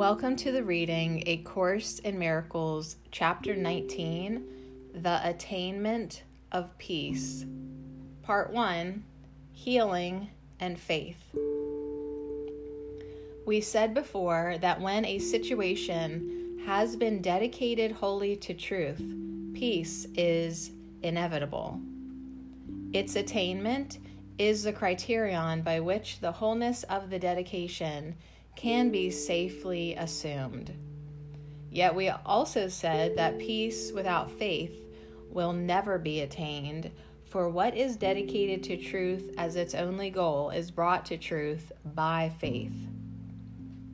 Welcome to the reading A Course in Miracles, Chapter 19 The Attainment of Peace, Part 1 Healing and Faith. We said before that when a situation has been dedicated wholly to truth, peace is inevitable. Its attainment is the criterion by which the wholeness of the dedication can be safely assumed. Yet we also said that peace without faith will never be attained, for what is dedicated to truth as its only goal is brought to truth by faith.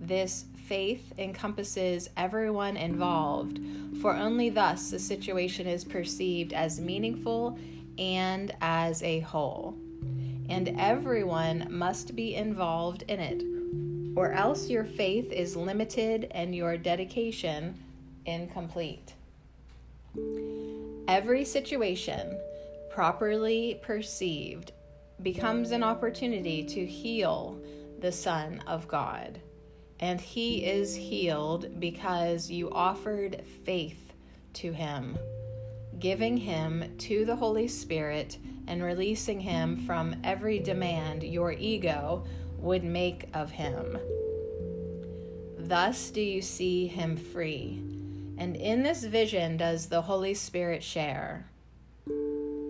This faith encompasses everyone involved, for only thus the situation is perceived as meaningful and as a whole. And everyone must be involved in it or else your faith is limited and your dedication incomplete. Every situation, properly perceived, becomes an opportunity to heal the Son of God. And he is healed because you offered faith to him, giving him to the Holy Spirit and releasing him from every demand your ego would make of him. Thus do you see him free. And in this vision does the Holy Spirit share.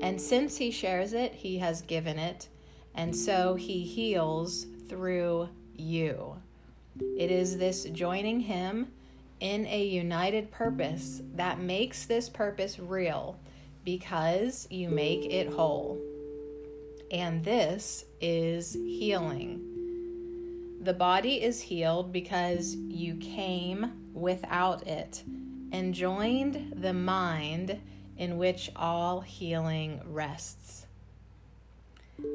And since he shares it, he has given it, and so he heals through you. It is this joining him in a united purpose that makes this purpose real because you make it whole. And this is healing. The body is healed because you came without it and joined the mind in which all healing rests.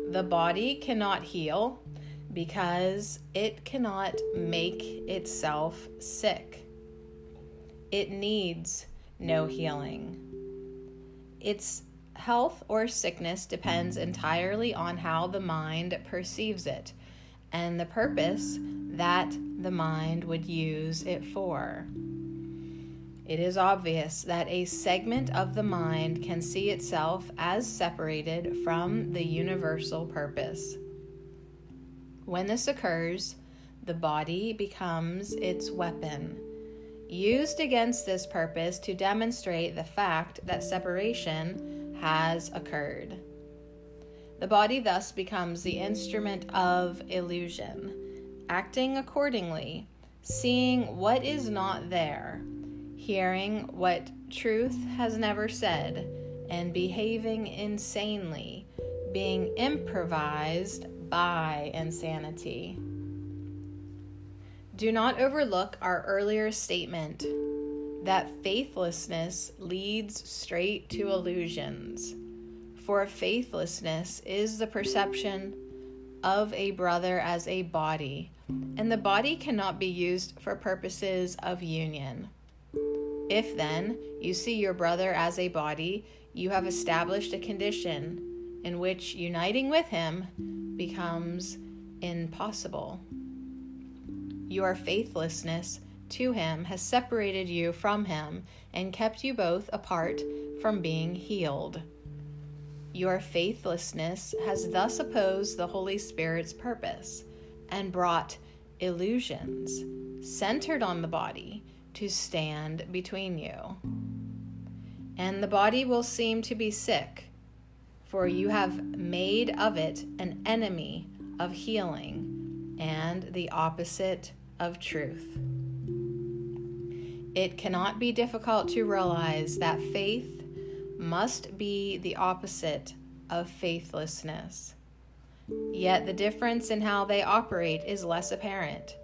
The body cannot heal because it cannot make itself sick. It needs no healing. Its health or sickness depends entirely on how the mind perceives it and the purpose that the mind would use it for. It is obvious that a segment of the mind can see itself as separated from the universal purpose. When this occurs, the body becomes its weapon, used against this purpose to demonstrate the fact that separation has occurred. The body thus becomes the instrument of illusion, acting accordingly, seeing what is not there, hearing what truth has never said, and behaving insanely, being improvised by insanity. Do not overlook our earlier statement that faithlessness leads straight to illusions for faithlessness is the perception of a brother as a body, and the body cannot be used for purposes of union. If then you see your brother as a body, you have established a condition in which uniting with him becomes impossible. Your faithlessness to him has separated you from him and kept you both apart from being healed. Your faithlessness has thus opposed the Holy Spirit's purpose and brought illusions centered on the body to stand between you. And the body will seem to be sick, for you have made of it an enemy of healing and the opposite of truth. It cannot be difficult to realize that faith must be the opposite of faithlessness. Yet the difference in how they operate is less apparent,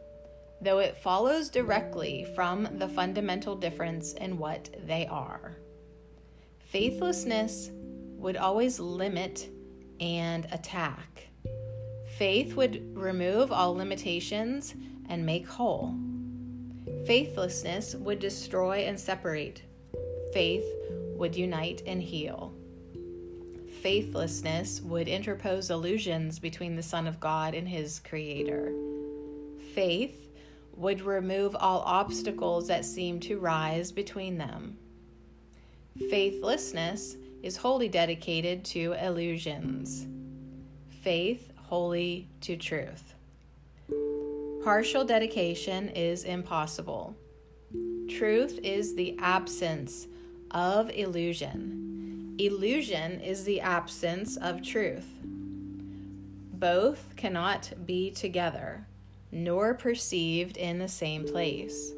though it follows directly from the fundamental difference in what they are. Faithlessness would always limit and attack. Faith would remove all limitations and make whole. Faithlessness would destroy and separate. Faith would unite and heal. Faithlessness would interpose illusions between the Son of God and his Creator. Faith would remove all obstacles that seem to rise between them. Faithlessness is wholly dedicated to illusions, faith wholly to truth. Partial dedication is impossible. Truth is the absence of illusion. Illusion is the absence of truth. Both cannot be together, nor perceived in the same place.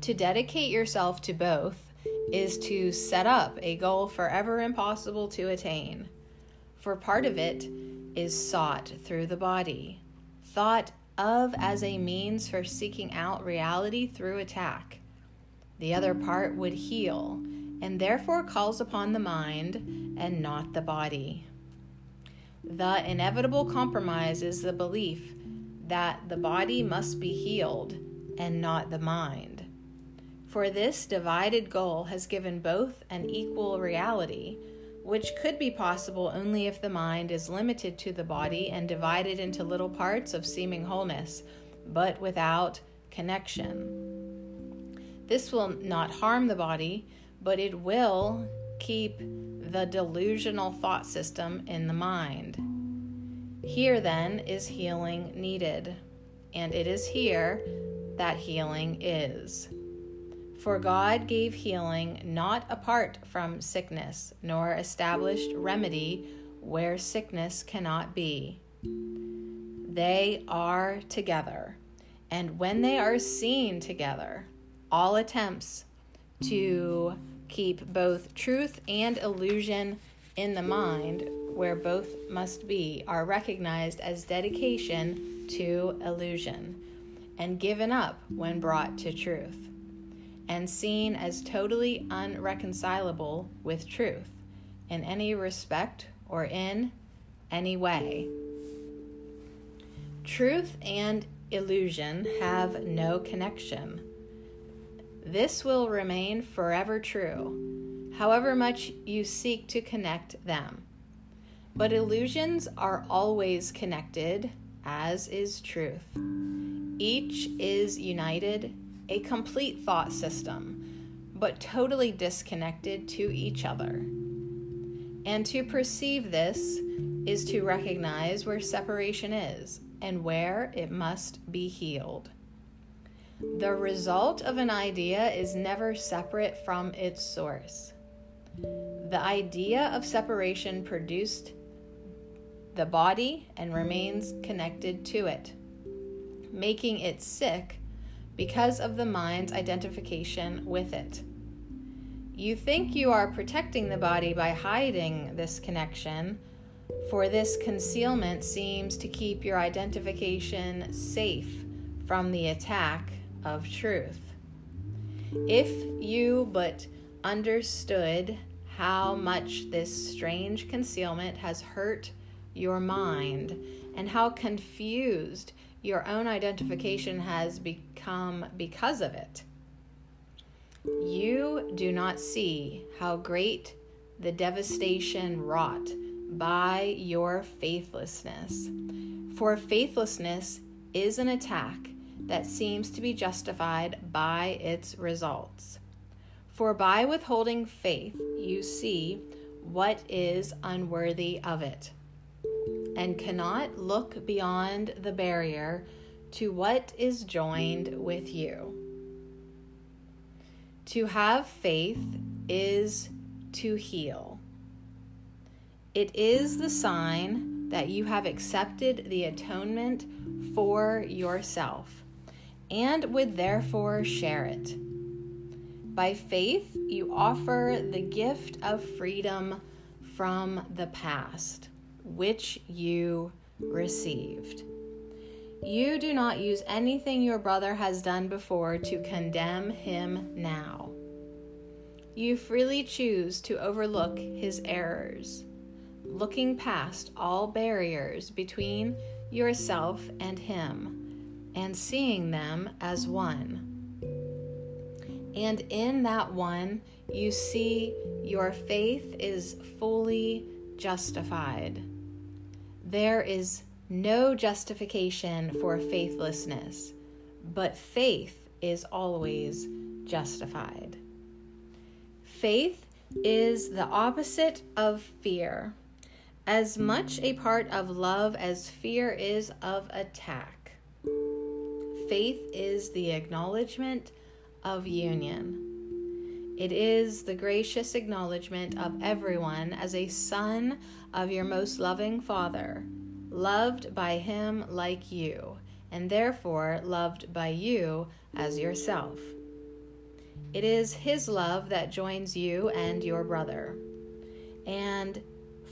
To dedicate yourself to both is to set up a goal forever impossible to attain, for part of it is sought through the body, thought of as a means for seeking out reality through attack. The other part would heal, and therefore calls upon the mind and not the body. The inevitable compromise is the belief that the body must be healed and not the mind. For this divided goal has given both an equal reality, which could be possible only if the mind is limited to the body and divided into little parts of seeming wholeness, but without connection. This will not harm the body, but it will keep the delusional thought system in the mind. Here, then, is healing needed, and it is here that healing is. For God gave healing not apart from sickness, nor established remedy where sickness cannot be. They are together, and when they are seen together, all attempts to keep both truth and illusion in the mind, where both must be, are recognized as dedication to illusion and given up when brought to truth and seen as totally unreconcilable with truth in any respect or in any way. Truth and illusion have no connection. This will remain forever true, however much you seek to connect them. But illusions are always connected, as is truth. Each is united a complete thought system, but totally disconnected to each other. And to perceive this is to recognize where separation is and where it must be healed. The result of an idea is never separate from its source. The idea of separation produced the body and remains connected to it, making it sick because of the mind's identification with it. You think you are protecting the body by hiding this connection, for this concealment seems to keep your identification safe from the attack of truth. If you but understood how much this strange concealment has hurt your mind and how confused your own identification has become because of it. You do not see how great the devastation wrought by your faithlessness. For faithlessness is an attack that seems to be justified by its results. For by withholding faith, you see what is unworthy of it and cannot look beyond the barrier to what is joined with you. To have faith is to heal. It is the sign that you have accepted the atonement for yourself and would therefore share it. By faith, you offer the gift of freedom from the past which you received. You do not use anything your brother has done before to condemn him now. You freely choose to overlook his errors, looking past all barriers between yourself and him, and seeing them as one. And in that one, you see your faith is fully justified. There is no justification for faithlessness, but faith is always justified. Faith is the opposite of fear, as much a part of love as fear is of attack. Faith is the acknowledgement of union. It is the gracious acknowledgement of everyone as a son of your most loving Father, loved by Him like you, and therefore loved by you as yourself. It is His love that joins you and your brother. And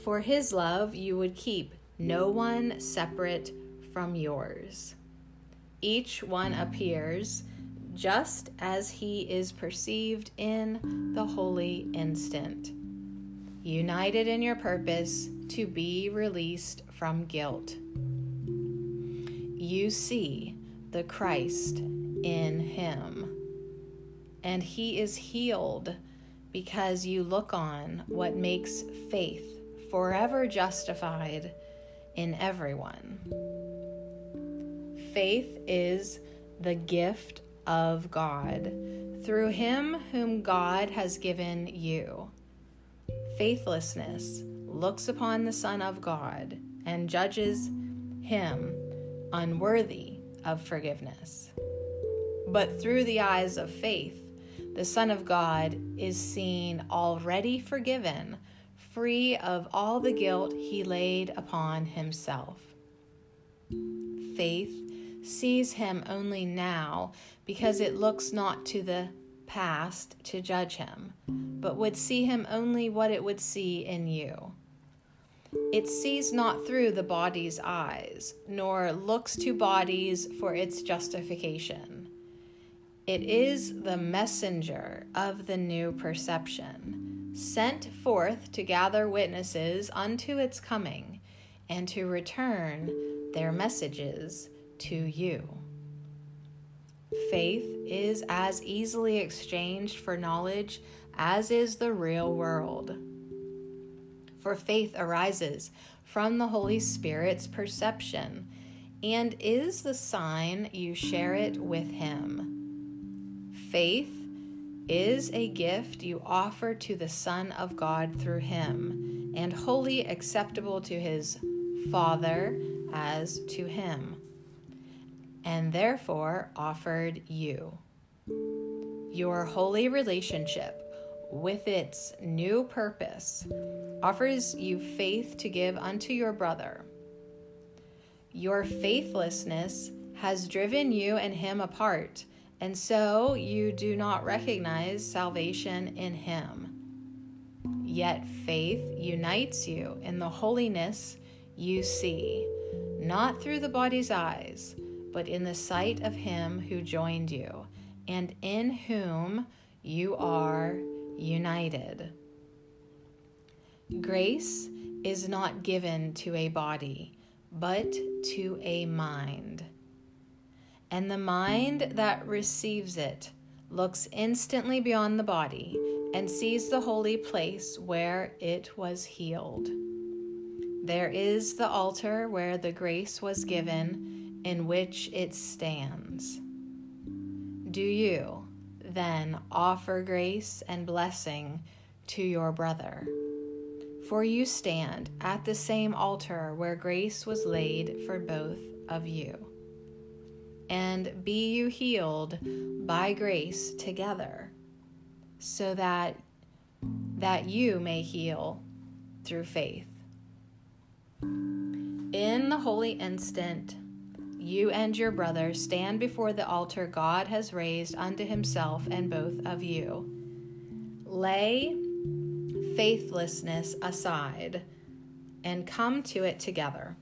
for His love, you would keep no one separate from yours. Each one appears just as he is perceived in the holy instant, united in your purpose to be released from guilt. You see the Christ in him and he is healed because you look on what makes faith forever justified in everyone. Faith is the gift of God through him whom God has given you. Faithlessness looks upon the Son of God and judges him unworthy of forgiveness. But through the eyes of faith, the Son of God is seen already forgiven, free of all the guilt he laid upon himself. Faith sees him only now because it looks not to the past to judge him, but would see him only what it would see in you. It sees not through the body's eyes, nor looks to bodies for its justification it is the messenger of the new perception, sent forth to gather witnesses unto its coming and to return their messages to you. Faith is as easily exchanged for knowledge as is the real world. For faith arises from the Holy Spirit's perception and is the sign you share it with Him. Faith is a gift you offer to the Son of God through him, and wholly acceptable to his Father as to him, and therefore offered you. Your holy relationship with its new purpose offers you faith to give unto your brother. Your faithlessness has driven you and him apart and so you do not recognize salvation in Him. Yet faith unites you in the holiness you see, not through the body's eyes, but in the sight of Him who joined you, and in whom you are united. Grace is not given to a body, but to a mind and the mind that receives it looks instantly beyond the body and sees the holy place where it was healed. There is the altar where the grace was given, in which it stands. Do you then offer grace and blessing to your brother? For you stand at the same altar where grace was laid for both of you and be you healed by grace together so that that you may heal through faith in the holy instant you and your brother stand before the altar God has raised unto himself and both of you lay faithlessness aside and come to it together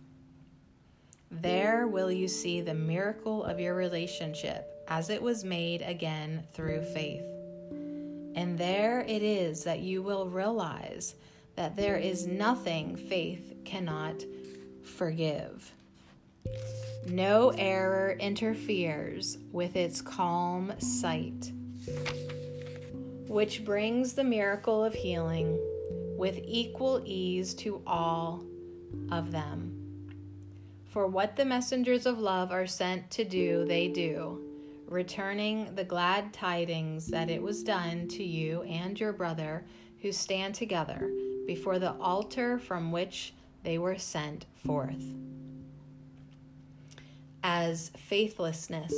there will you see the miracle of your relationship as it was made again through faith. And there it is that you will realize that there is nothing faith cannot forgive. No error interferes with its calm sight, which brings the miracle of healing with equal ease to all of them. For what the messengers of love are sent to do, they do, returning the glad tidings that it was done to you and your brother who stand together before the altar from which they were sent forth. As faithlessness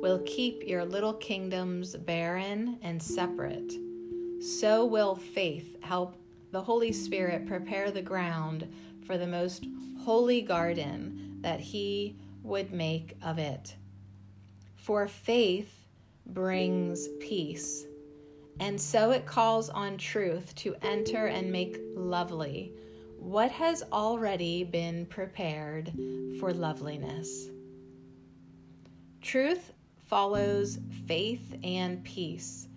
will keep your little kingdoms barren and separate, so will faith help the Holy Spirit prepare the ground for the most holy garden that He would make of it. For faith brings peace, and so it calls on truth to enter and make lovely what has already been prepared for loveliness. Truth follows faith and peace,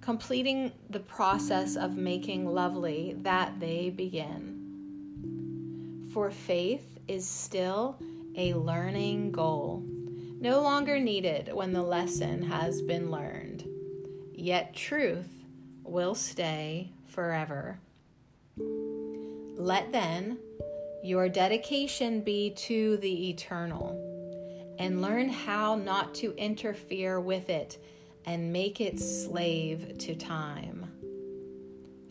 completing the process of making lovely that they begin. For faith is still a learning goal, no longer needed when the lesson has been learned. Yet truth will stay forever. Let then your dedication be to the eternal, and learn how not to interfere with it and make it slave to time.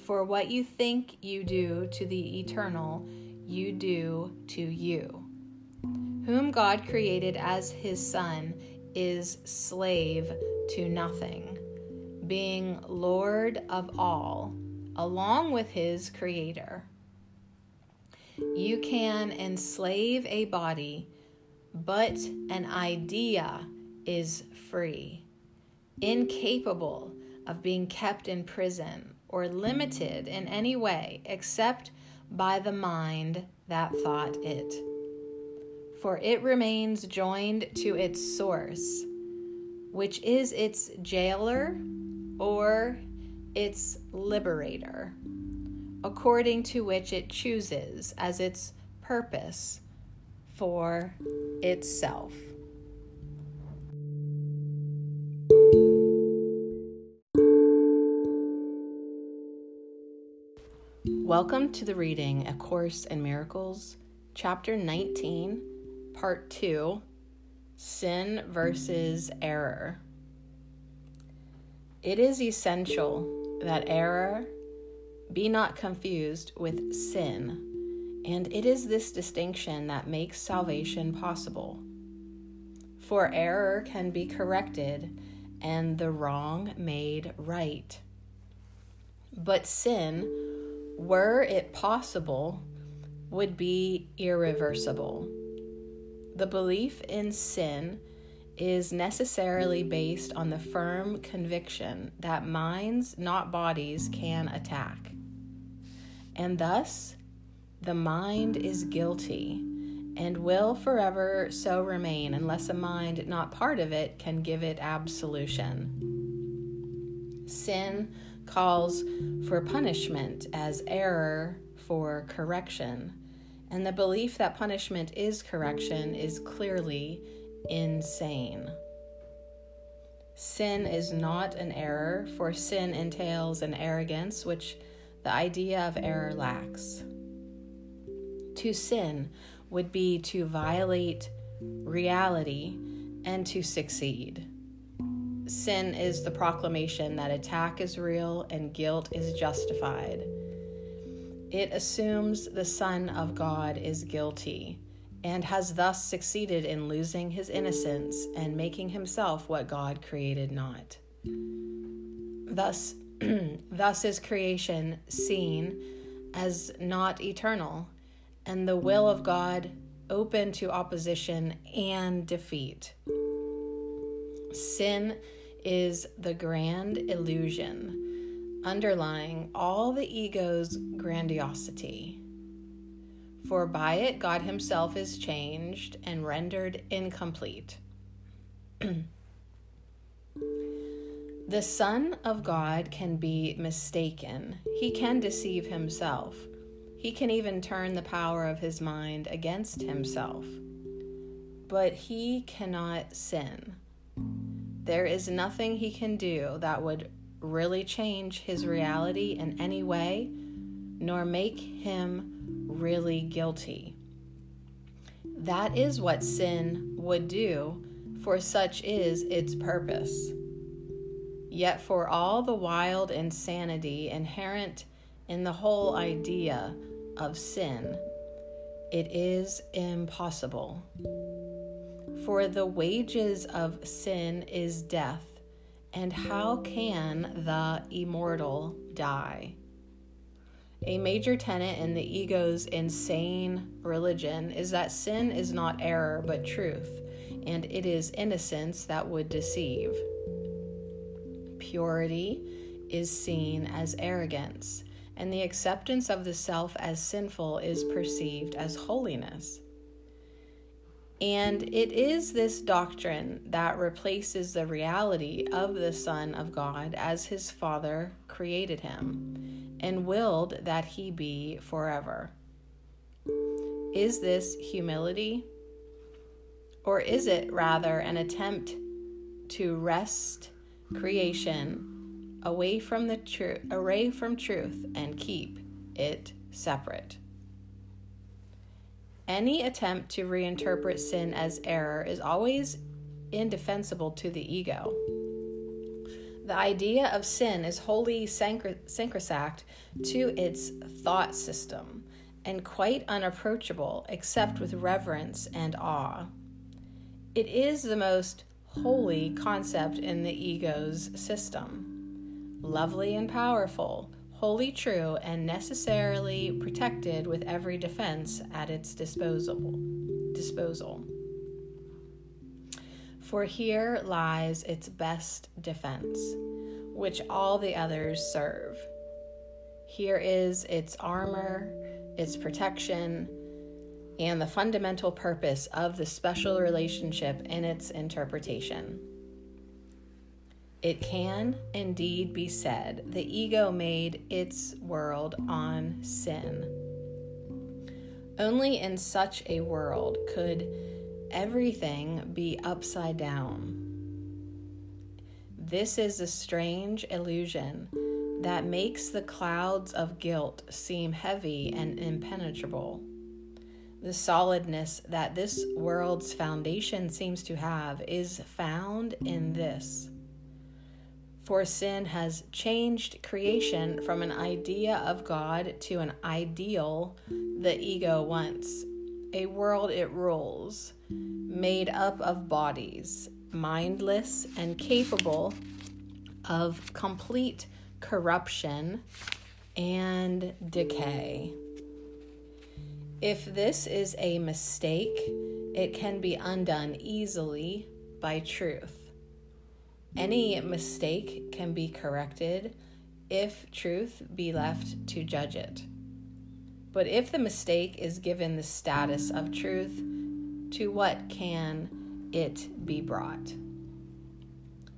For what you think you do to the eternal, you do to you whom God created as his Son, is slave to nothing, being Lord of all, along with his Creator. You can enslave a body, but an idea is free, incapable of being kept in prison or limited in any way except by the mind that thought it. For it remains joined to its source, which is its jailer or its liberator, according to which it chooses as its purpose for itself. Welcome to the reading A Course in Miracles, Chapter 19 Part 2 Sin versus Error. It is essential that error be not confused with sin, and it is this distinction that makes salvation possible. For error can be corrected and the wrong made right. But sin, were it possible, would be irreversible the belief in sin is necessarily based on the firm conviction that minds, not bodies, can attack. And thus, the mind is guilty and will forever so remain unless a mind not part of it can give it absolution. Sin calls for punishment as error for correction and the belief that punishment is correction is clearly insane. Sin is not an error, for sin entails an arrogance which the idea of error lacks. To sin would be to violate reality and to succeed. Sin is the proclamation that attack is real and guilt is justified it assumes the Son of God is guilty and has thus succeeded in losing his innocence and making himself what God created not. Thus, thus is creation seen as not eternal, and the will of God open to opposition and defeat. Sin is the grand illusion underlying all the ego's grandiosity. For by it, God Himself is changed and rendered incomplete. the Son of God can be mistaken, He can deceive Himself, He can even turn the power of His mind against Himself. But He cannot sin. There is nothing He can do that would really change his reality in any way, nor make him really guilty. That is what sin would do for such is its purpose. Yet, for all the wild insanity inherent in the whole idea of sin, it is impossible. For the wages of sin is death, and how can the immortal die? A major tenet in the ego's insane religion is that sin is not error but truth, and it is innocence that would deceive. Purity is seen as arrogance, and the acceptance of the self as sinful is perceived as holiness. And it is this doctrine that replaces the reality of the Son of God as his Father created him and willed that he be forever. Is this humility? Or is it rather an attempt to wrest creation away from the truth, away from truth and keep it separate? Any attempt to reinterpret sin as error is always indefensible to the ego. The idea of sin is wholly sacrosanct to its thought system and quite unapproachable except with reverence and awe. It is the most holy concept in the ego's system. Lovely and powerful, wholly true and necessarily protected with every defense at its disposal. disposal. For here lies its best defense, which all the others serve. Here is its armor, its protection, and the fundamental purpose of the special relationship in its interpretation. It can indeed be said the ego made its world on sin. Only in such a world could everything be upside down. This is a strange illusion that makes the clouds of guilt seem heavy and impenetrable. The solidness that this world's foundation seems to have is found in this for sin has changed creation from an idea of God to an ideal the ego wants, a world it rules, made up of bodies, mindless and capable of complete corruption and decay. If this is a mistake, it can be undone easily by truth. Any mistake can be corrected if truth be left to judge it. But if the mistake is given the status of truth, to what can it be brought?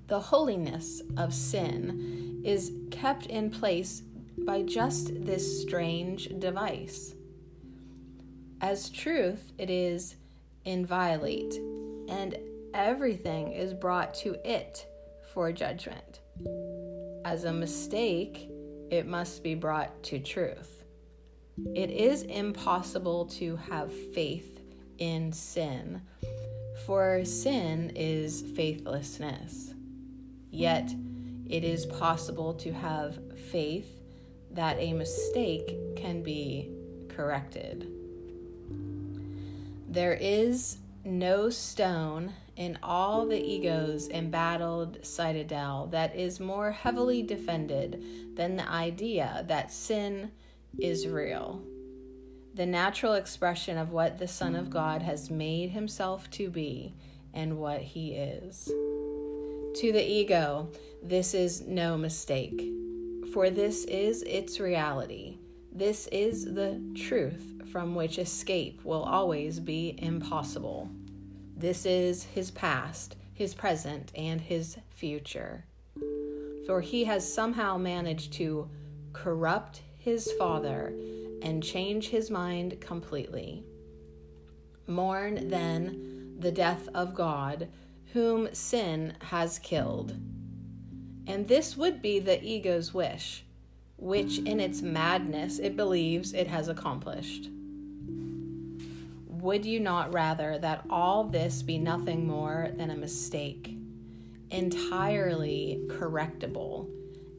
The holiness of sin is kept in place by just this strange device. As truth, it is inviolate, and everything is brought to it for judgment. As a mistake, it must be brought to truth. It is impossible to have faith in sin, for sin is faithlessness. Yet, it is possible to have faith that a mistake can be corrected. There is no stone in all the ego's embattled citadel that is more heavily defended than the idea that sin is real. The natural expression of what the Son of God has made himself to be and what he is. To the ego, this is no mistake, for this is its reality. This is the truth from which escape will always be impossible. This is his past, his present, and his future. For he has somehow managed to corrupt his father and change his mind completely. Mourn then the death of God, whom sin has killed. And this would be the ego's wish, which in its madness it believes it has accomplished. Would you not rather that all this be nothing more than a mistake, entirely correctable,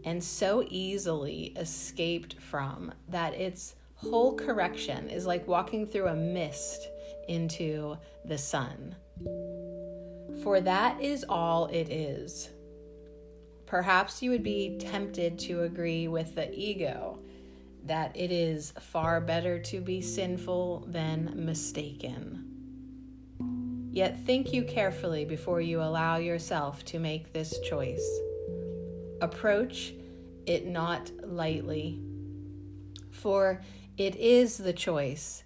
and so easily escaped from that its whole correction is like walking through a mist into the sun? For that is all it is. Perhaps you would be tempted to agree with the ego that it is far better to be sinful than mistaken. Yet think you carefully before you allow yourself to make this choice. Approach it not lightly, for it is the choice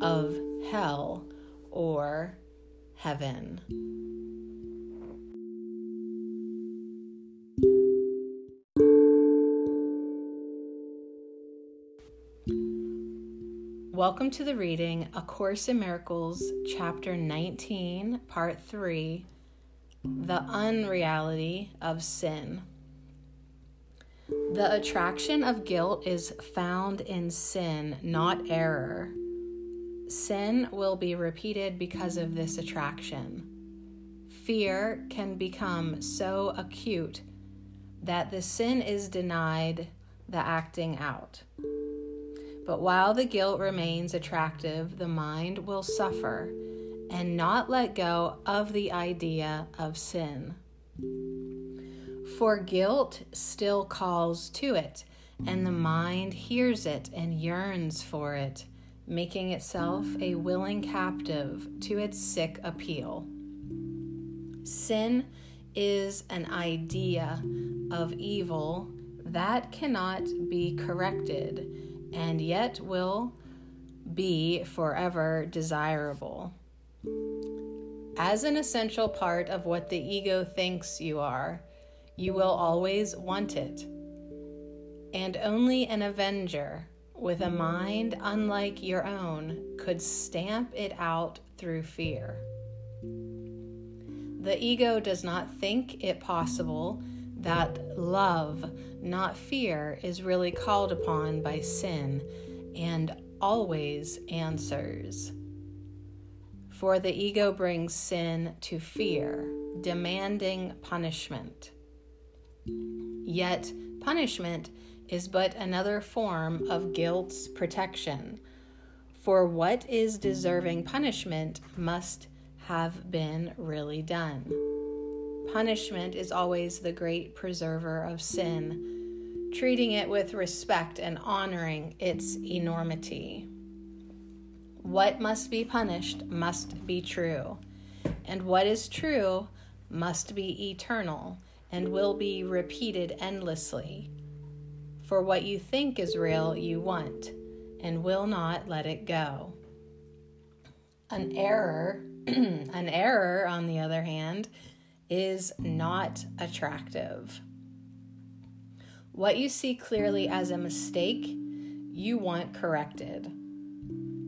of hell or heaven. Welcome to the reading A Course in Miracles, Chapter 19, Part 3 The Unreality of Sin. The attraction of guilt is found in sin, not error. Sin will be repeated because of this attraction. Fear can become so acute that the sin is denied the acting out. But while the guilt remains attractive, the mind will suffer and not let go of the idea of sin. For guilt still calls to it, and the mind hears it and yearns for it, making itself a willing captive to its sick appeal. Sin is an idea of evil that cannot be corrected and yet will be forever desirable. As an essential part of what the ego thinks you are, you will always want it. And only an avenger with a mind unlike your own could stamp it out through fear. The ego does not think it possible that love, not fear, is really called upon by sin and always answers. For the ego brings sin to fear, demanding punishment. Yet, punishment is but another form of guilt's protection. For what is deserving punishment must have been really done punishment is always the great preserver of sin, treating it with respect and honoring its enormity. What must be punished must be true, and what is true must be eternal and will be repeated endlessly. For what you think is real, you want, and will not let it go. An error, an error, on the other hand, is not attractive. What you see clearly as a mistake, you want corrected.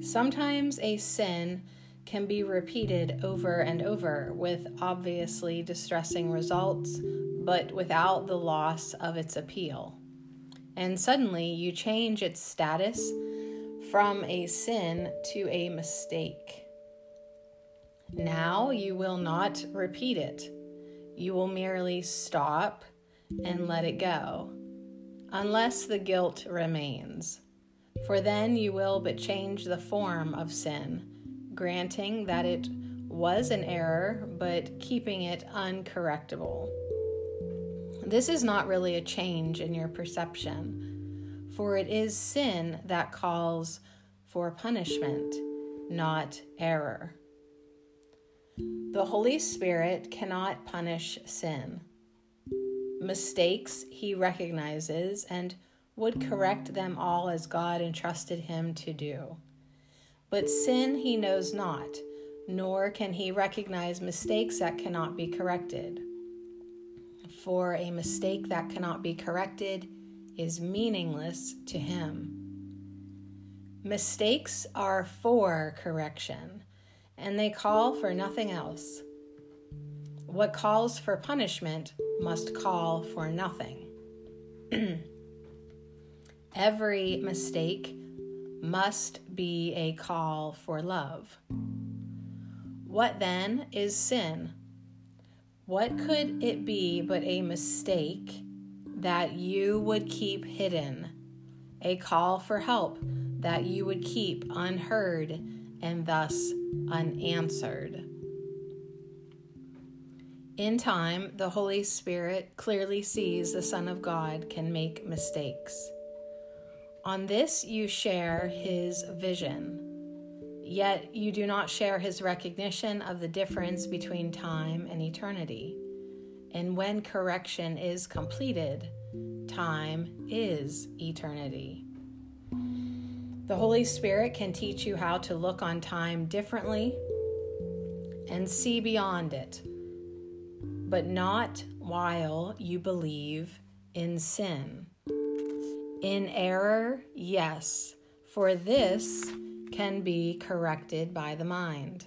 Sometimes a sin can be repeated over and over with obviously distressing results, but without the loss of its appeal. And suddenly you change its status from a sin to a mistake. Now you will not repeat it you will merely stop and let it go, unless the guilt remains. For then you will but change the form of sin, granting that it was an error, but keeping it uncorrectable. This is not really a change in your perception, for it is sin that calls for punishment, not error. The Holy Spirit cannot punish sin. Mistakes he recognizes and would correct them all as God entrusted him to do. But sin he knows not, nor can he recognize mistakes that cannot be corrected. For a mistake that cannot be corrected is meaningless to him. Mistakes are for correction and they call for nothing else. What calls for punishment must call for nothing. Every mistake must be a call for love. What then is sin? What could it be but a mistake that you would keep hidden, a call for help that you would keep unheard and thus unanswered? In time, the Holy Spirit clearly sees the Son of God can make mistakes. On this, you share his vision, yet you do not share his recognition of the difference between time and eternity. And when correction is completed, time is eternity. The Holy Spirit can teach you how to look on time differently and see beyond it, but not while you believe in sin. In error, yes, for this can be corrected by the mind.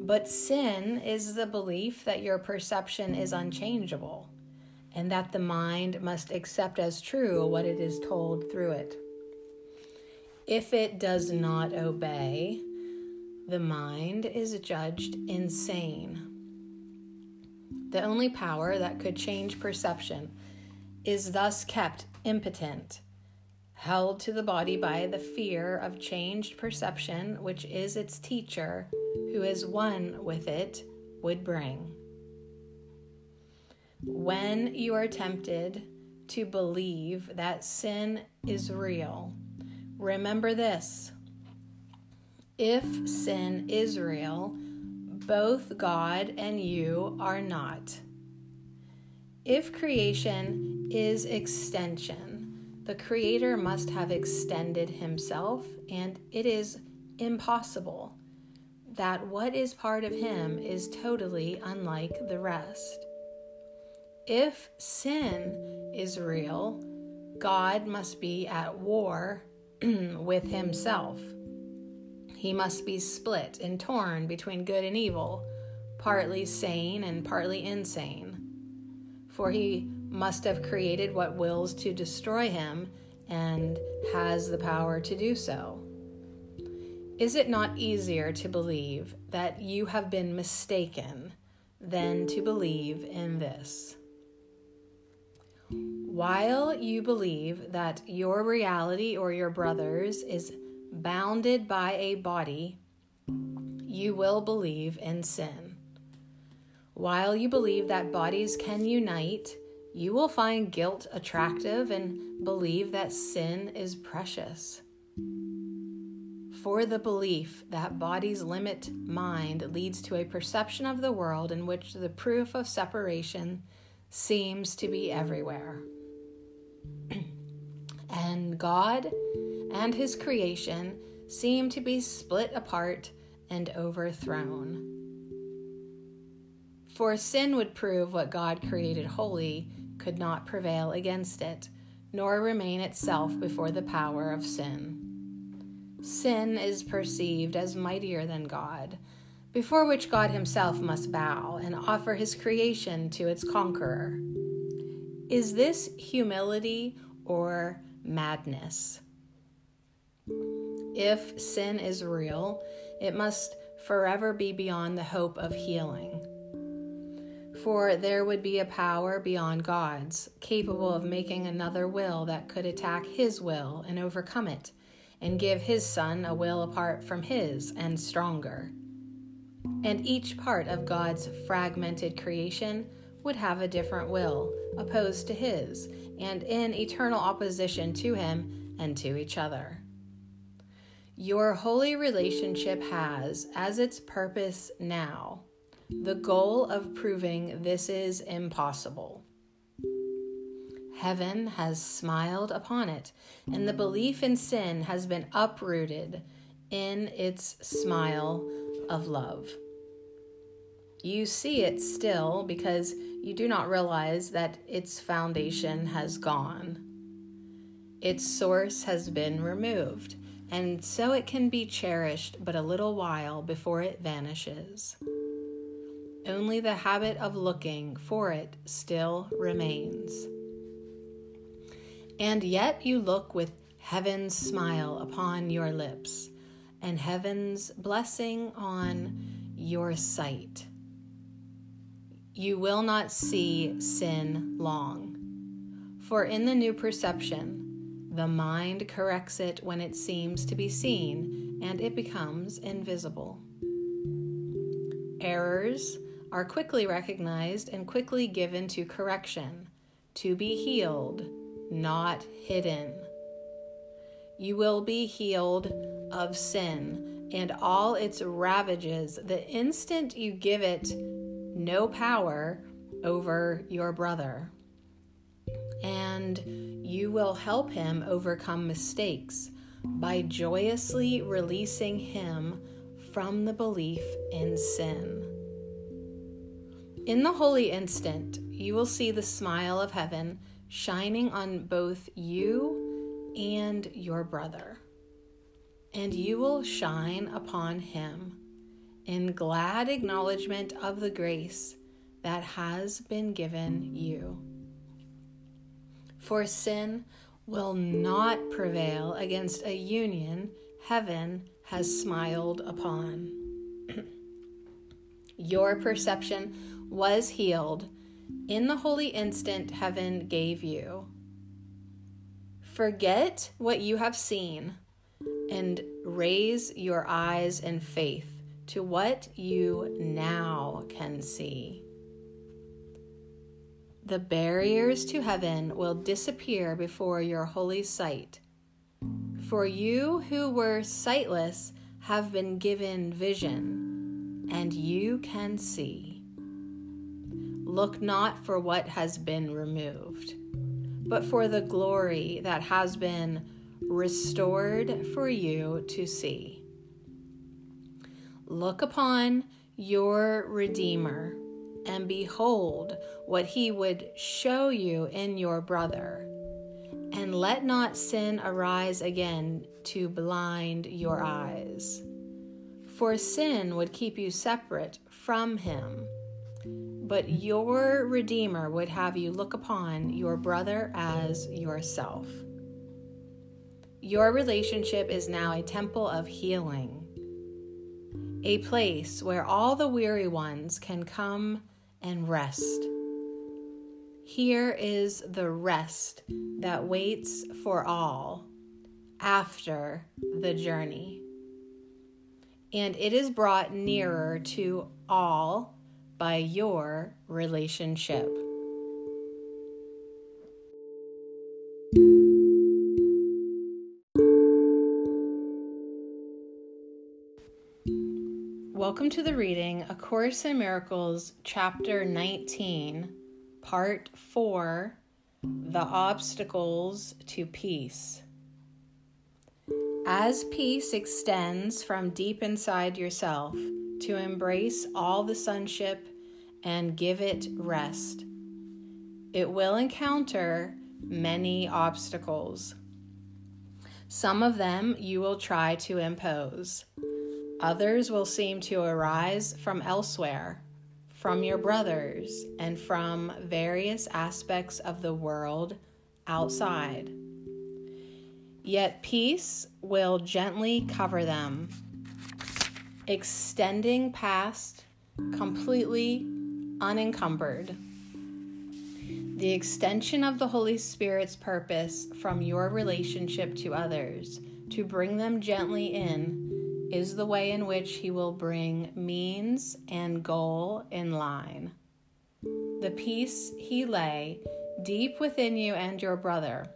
But sin is the belief that your perception is unchangeable and that the mind must accept as true what it is told through it. If it does not obey, the mind is judged insane. The only power that could change perception is thus kept impotent, held to the body by the fear of changed perception, which is its teacher, who is one with it, would bring. When you are tempted to believe that sin is real, remember this. If sin is real, both God and you are not. If creation is extension, the Creator must have extended Himself, and it is impossible that what is part of Him is totally unlike the rest. If sin is real, God must be at war with Himself. He must be split and torn between good and evil, partly sane and partly insane for he must have created what wills to destroy him and has the power to do so. Is it not easier to believe that you have been mistaken than to believe in this? While you believe that your reality or your brother's is bounded by a body, you will believe in sin. While you believe that bodies can unite, you will find guilt attractive and believe that sin is precious. For the belief that bodies limit mind leads to a perception of the world in which the proof of separation seems to be everywhere. And God and His creation seem to be split apart and overthrown. For sin would prove what God created holy could not prevail against it, nor remain itself before the power of sin. Sin is perceived as mightier than God, before which God himself must bow and offer his creation to its conqueror. Is this humility or madness? If sin is real, it must forever be beyond the hope of healing for there would be a power beyond God's, capable of making another will that could attack his will and overcome it, and give his son a will apart from his and stronger. And each part of God's fragmented creation would have a different will, opposed to his, and in eternal opposition to him and to each other. Your holy relationship has, as its purpose now, the goal of proving this is impossible. Heaven has smiled upon it, and the belief in sin has been uprooted in its smile of love. You see it still because you do not realize that its foundation has gone. Its source has been removed, and so it can be cherished but a little while before it vanishes only the habit of looking for it still remains. And yet you look with heaven's smile upon your lips, and heaven's blessing on your sight. You will not see sin long. For in the new perception, the mind corrects it when it seems to be seen, and it becomes invisible. Errors are quickly recognized and quickly given to correction, to be healed, not hidden you will be healed of sin and all its ravages the instant you give it no power over your brother. And you will help him overcome mistakes by joyously releasing him from the belief in sin. In the holy instant, you will see the smile of heaven shining on both you and your brother, and you will shine upon him in glad acknowledgement of the grace that has been given you. For sin will not prevail against a union heaven has smiled upon. Your perception was healed in the holy instant heaven gave you Forget what you have seen and raise your eyes in faith to what you now can see. The barriers to heaven will disappear before your holy sight. For you who were sightless have been given vision, and you can see. Look not for what has been removed but for the glory that has been restored for you to see. Look upon your Redeemer and behold what he would show you in your brother. And let not sin arise again to blind your eyes. For sin would keep you separate from him but your Redeemer would have you look upon your brother as yourself. Your relationship is now a temple of healing, a place where all the weary ones can come and rest. Here is the rest that waits for all after the journey. And it is brought nearer to all by your relationship. Welcome to the reading A Course in Miracles, Chapter 19, Part 4 The Obstacles to Peace. As peace extends from deep inside yourself, to embrace all the sonship and give it rest. It will encounter many obstacles. Some of them you will try to impose. Others will seem to arise from elsewhere, from your brothers, and from various aspects of the world outside. Yet peace will gently cover them extending past completely unencumbered. The extension of the Holy Spirit's purpose from your relationship to others to bring them gently in is the way in which He will bring means and goal in line. The peace He lay deep within you and your brother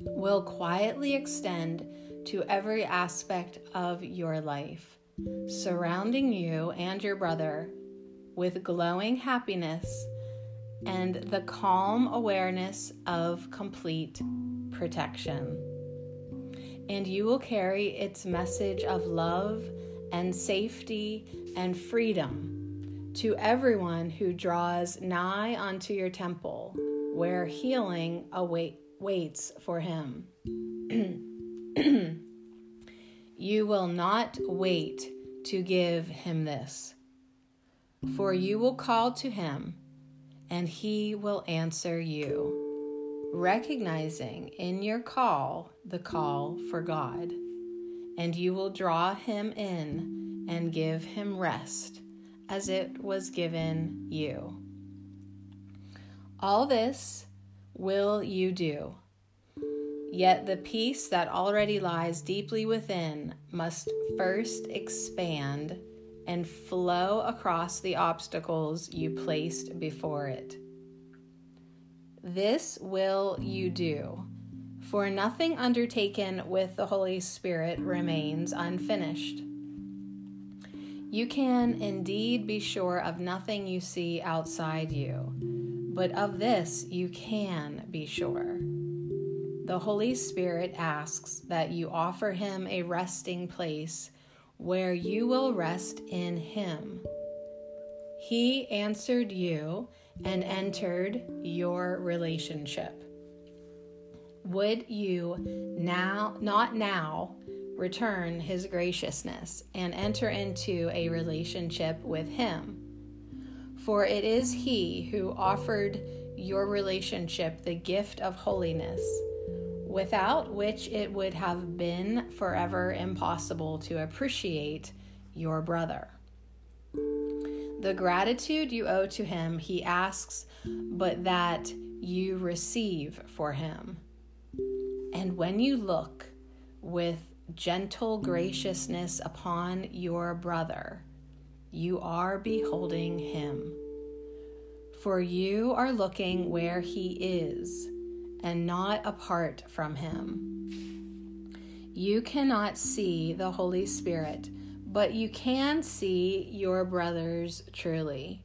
will quietly extend to every aspect of your life surrounding you and your brother with glowing happiness and the calm awareness of complete protection. And you will carry its message of love and safety and freedom to everyone who draws nigh unto your temple, where healing await, waits for him. You will not wait to give him this, for you will call to him, and he will answer you. Recognizing in your call the call for God, and you will draw him in and give him rest as it was given you. All this will you do. Yet the peace that already lies deeply within must first expand and flow across the obstacles you placed before it. This will you do, for nothing undertaken with the Holy Spirit remains unfinished. You can indeed be sure of nothing you see outside you, but of this you can be sure. The Holy Spirit asks that you offer Him a resting place where you will rest in Him. He answered you and entered your relationship. Would you now, not now, return His graciousness and enter into a relationship with Him? For it is He who offered your relationship the gift of holiness without which it would have been forever impossible to appreciate your brother. The gratitude you owe to him, he asks, but that you receive for him. And when you look with gentle graciousness upon your brother, you are beholding him. For you are looking where he is and not apart from Him. You cannot see the Holy Spirit, but you can see your brothers truly.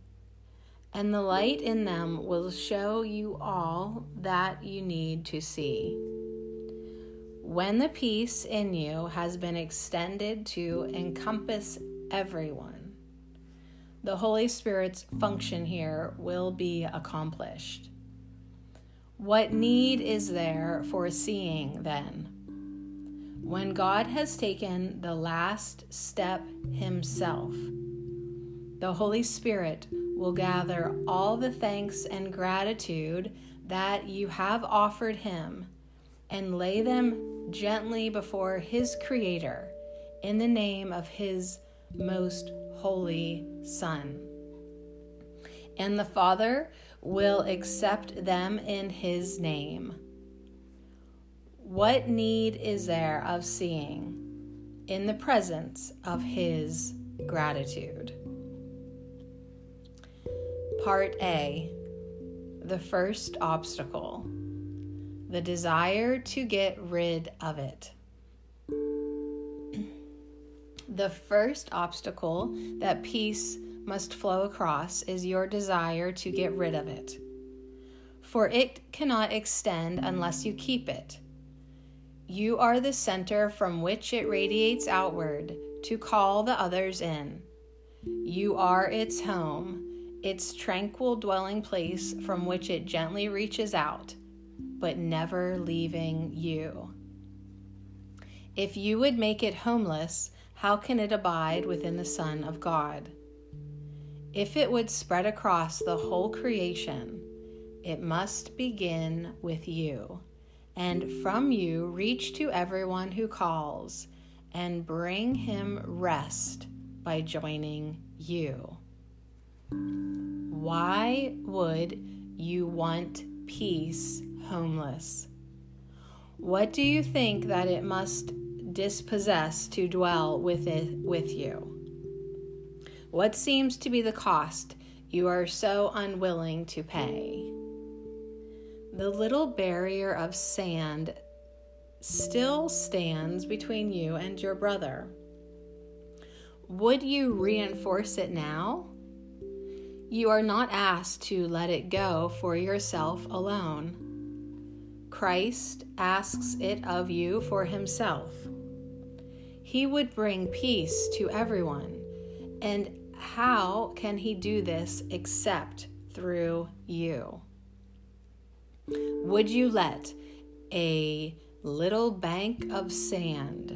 And the light in them will show you all that you need to see. When the peace in you has been extended to encompass everyone, the Holy Spirit's function here will be accomplished. What need is there for seeing then? When God has taken the last step Himself, the Holy Spirit will gather all the thanks and gratitude that you have offered Him and lay them gently before His Creator in the name of His most holy Son. And the Father will accept them in His name. What need is there of seeing in the presence of His gratitude? Part A The first obstacle the desire to get rid of it. The first obstacle that peace must flow across is your desire to get rid of it. For it cannot extend unless you keep it. You are the center from which it radiates outward to call the others in. You are its home, its tranquil dwelling place from which it gently reaches out, but never leaving you. If you would make it homeless, how can it abide within the Son of God? If it would spread across the whole creation, it must begin with you, and from you reach to everyone who calls, and bring him rest by joining you. Why would you want peace homeless? What do you think that it must dispossess to dwell with it with you? What seems to be the cost you are so unwilling to pay? The little barrier of sand still stands between you and your brother. Would you reinforce it now? You are not asked to let it go for yourself alone. Christ asks it of you for himself. He would bring peace to everyone, and how can he do this except through you? Would you let a little bank of sand,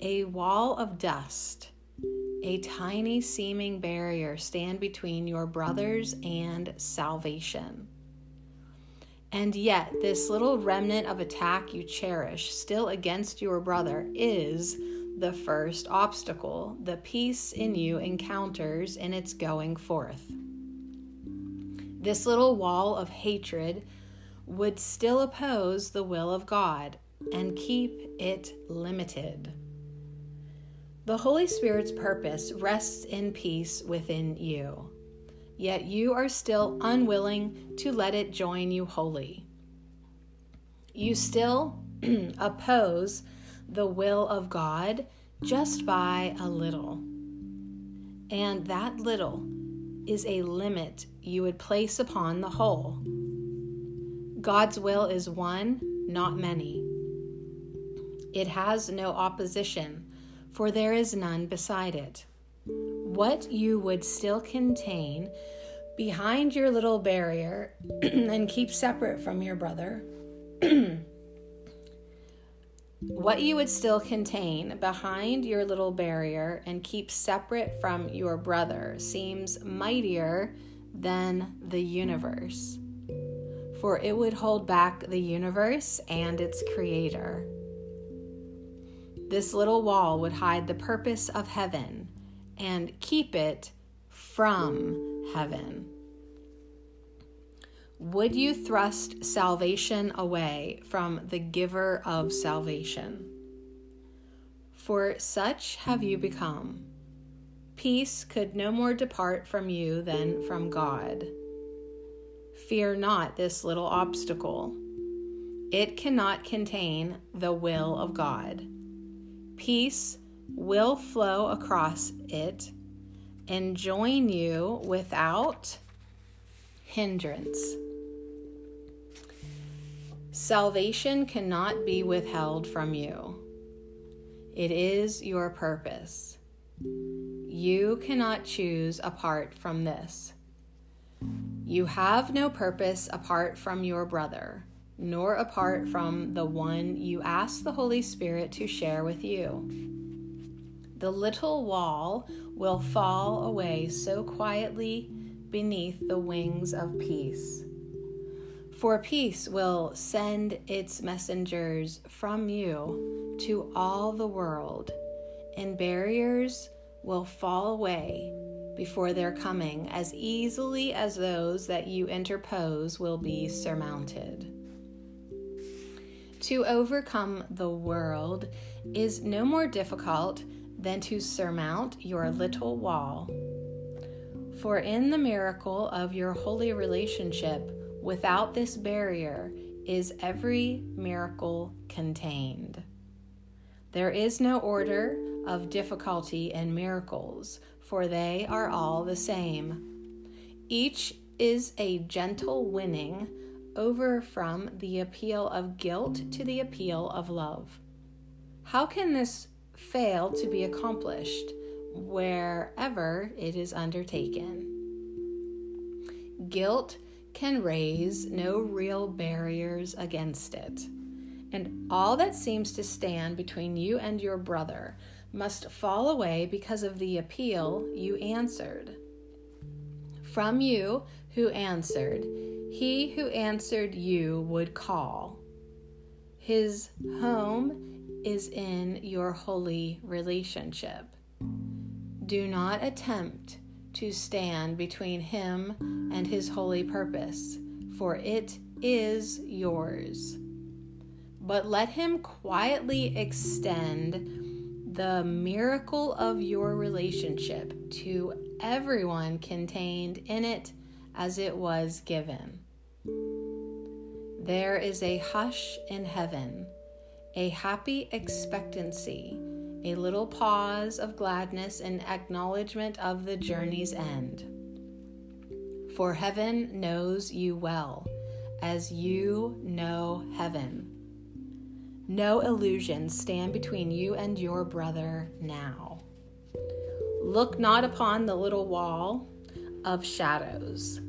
a wall of dust, a tiny seeming barrier stand between your brothers and salvation? And yet, this little remnant of attack you cherish still against your brother is the first obstacle the peace in you encounters in its going forth. This little wall of hatred would still oppose the will of God and keep it limited. The Holy Spirit's purpose rests in peace within you, yet you are still unwilling to let it join you wholly. You still oppose the will of God just by a little. And that little is a limit you would place upon the whole. God's will is one, not many. It has no opposition, for there is none beside it. What you would still contain behind your little barrier and keep separate from your brother what you would still contain behind your little barrier and keep separate from your brother seems mightier than the universe, for it would hold back the universe and its creator. This little wall would hide the purpose of heaven and keep it from heaven. Would you thrust salvation away from the giver of salvation? For such have you become. Peace could no more depart from you than from God. Fear not this little obstacle. It cannot contain the will of God. Peace will flow across it and join you without hindrance. Salvation cannot be withheld from you. It is your purpose. You cannot choose apart from this. You have no purpose apart from your brother, nor apart from the one you ask the Holy Spirit to share with you. The little wall will fall away so quietly beneath the wings of peace. For peace will send its messengers from you to all the world, and barriers will fall away before their coming as easily as those that you interpose will be surmounted. To overcome the world is no more difficult than to surmount your little wall. For in the miracle of your holy relationship, Without this barrier is every miracle contained. There is no order of difficulty in miracles, for they are all the same. Each is a gentle winning over from the appeal of guilt to the appeal of love. How can this fail to be accomplished wherever it is undertaken? Guilt can raise no real barriers against it. And all that seems to stand between you and your brother must fall away because of the appeal you answered. From you who answered, he who answered you would call. His home is in your holy relationship. Do not attempt to stand between him and his holy purpose, for it is yours. But let him quietly extend the miracle of your relationship to everyone contained in it as it was given. There is a hush in heaven, a happy expectancy a little pause of gladness in acknowledgement of the journey's end. For heaven knows you well, as you know heaven. No illusions stand between you and your brother now. Look not upon the little wall of shadows.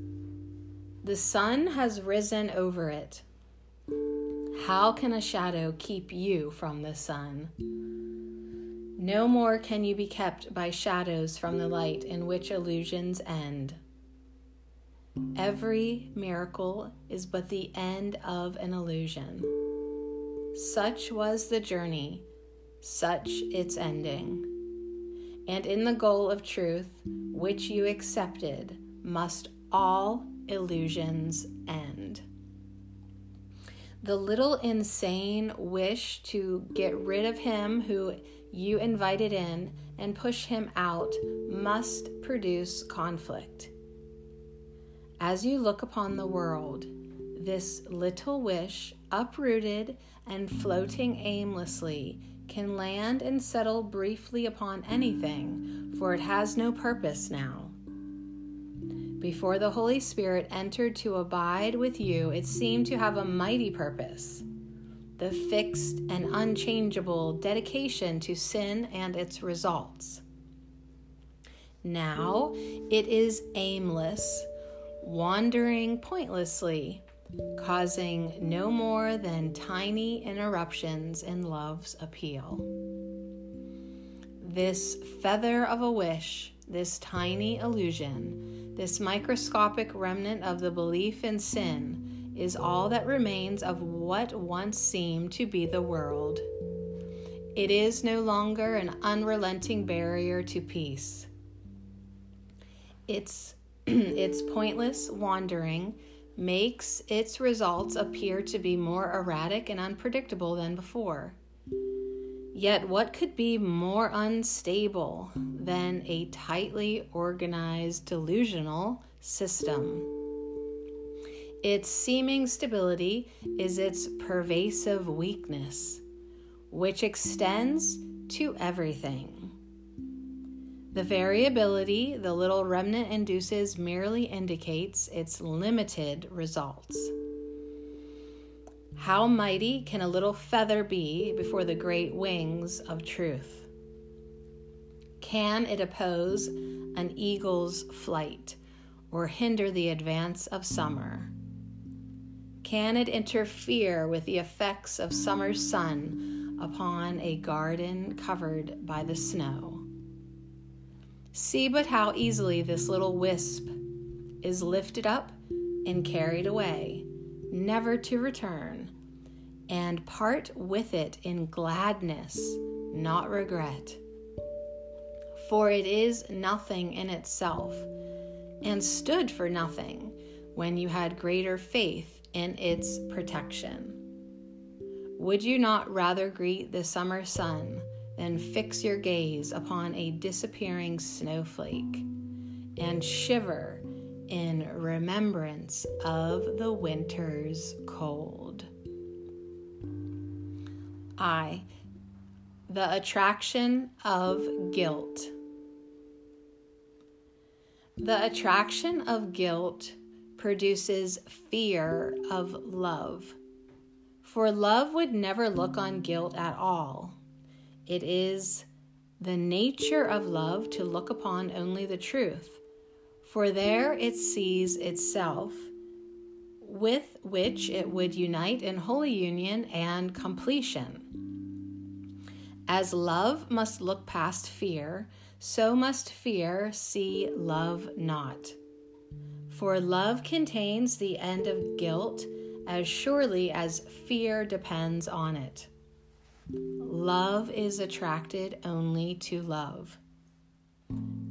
The sun has risen over it. How can a shadow keep you from the sun? No more can you be kept by shadows from the light in which illusions end. Every miracle is but the end of an illusion. Such was the journey, such its ending. And in the goal of truth, which you accepted, must all illusions end. The little insane wish to get rid of him who you invited in and push him out must produce conflict. As you look upon the world, this little wish, uprooted and floating aimlessly, can land and settle briefly upon anything, for it has no purpose now. Before the Holy Spirit entered to abide with you, it seemed to have a mighty purpose the fixed and unchangeable dedication to sin and its results. Now it is aimless, wandering pointlessly, causing no more than tiny interruptions in love's appeal. This feather of a wish, this tiny illusion, this microscopic remnant of the belief in sin is all that remains of what once seemed to be the world. It is no longer an unrelenting barrier to peace. Its, its pointless wandering makes its results appear to be more erratic and unpredictable than before. Yet, what could be more unstable than a tightly organized delusional system? Its seeming stability is its pervasive weakness, which extends to everything. The variability the little remnant induces merely indicates its limited results. How mighty can a little feather be before the great wings of truth? Can it oppose an eagle's flight or hinder the advance of summer? Can it interfere with the effects of summer's sun upon a garden covered by the snow? See but how easily this little wisp is lifted up and carried away never to return, and part with it in gladness, not regret. For it is nothing in itself, and stood for nothing when you had greater faith in its protection. Would you not rather greet the summer sun than fix your gaze upon a disappearing snowflake and shiver in remembrance of the winter's cold. I, the attraction of guilt. The attraction of guilt produces fear of love. For love would never look on guilt at all. It is the nature of love to look upon only the truth for there it sees itself, with which it would unite in holy union and completion. As love must look past fear, so must fear see love not. For love contains the end of guilt as surely as fear depends on it. Love is attracted only to love.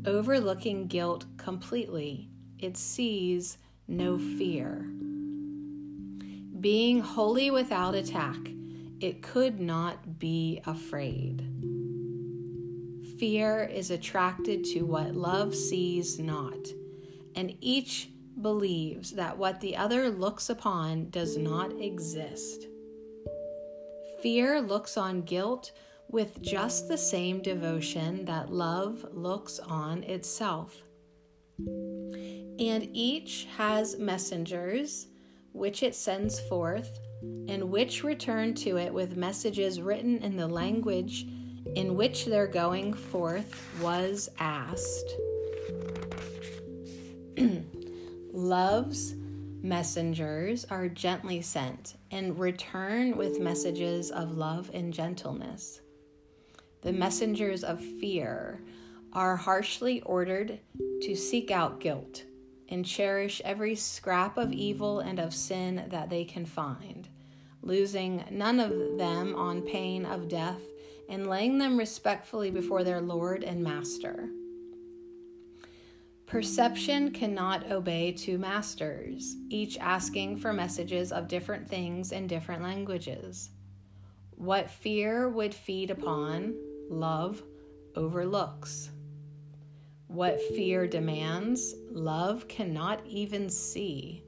Overlooking guilt completely, it sees no fear. Being wholly without attack, it could not be afraid. Fear is attracted to what love sees not, and each believes that what the other looks upon does not exist. Fear looks on guilt with just the same devotion that love looks on itself. And each has messengers which it sends forth, and which return to it with messages written in the language in which their going forth was asked. Love's messengers are gently sent and return with messages of love and gentleness. The messengers of fear are harshly ordered to seek out guilt and cherish every scrap of evil and of sin that they can find, losing none of them on pain of death, and laying them respectfully before their Lord and Master. Perception cannot obey two masters, each asking for messages of different things in different languages. What fear would feed upon, love overlooks. What fear demands, love cannot even see.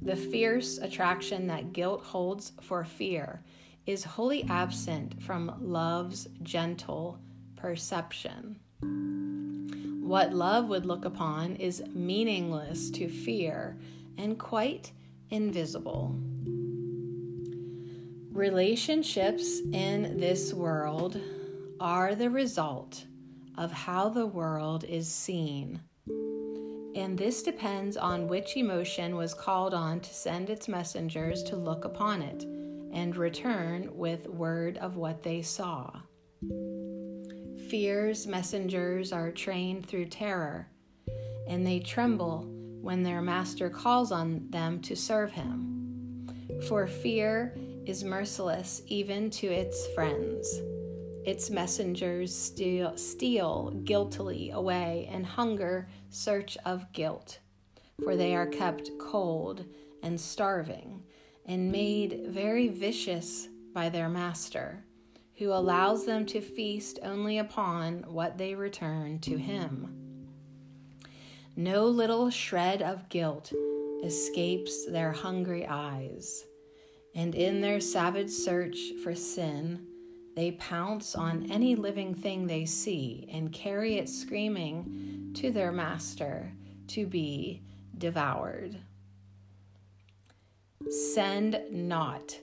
The fierce attraction that guilt holds for fear is wholly absent from love's gentle perception. What love would look upon is meaningless to fear and quite invisible. Relationships in this world are the result of how the world is seen. And this depends on which emotion was called on to send its messengers to look upon it and return with word of what they saw. Fear's messengers are trained through terror, and they tremble when their master calls on them to serve him. For fear is merciless even to its friends. Its messengers steal, steal guiltily away and hunger search of guilt, for they are kept cold and starving and made very vicious by their master who allows them to feast only upon what they return to him. No little shred of guilt escapes their hungry eyes, and in their savage search for sin, they pounce on any living thing they see and carry it screaming to their master to be devoured. Send not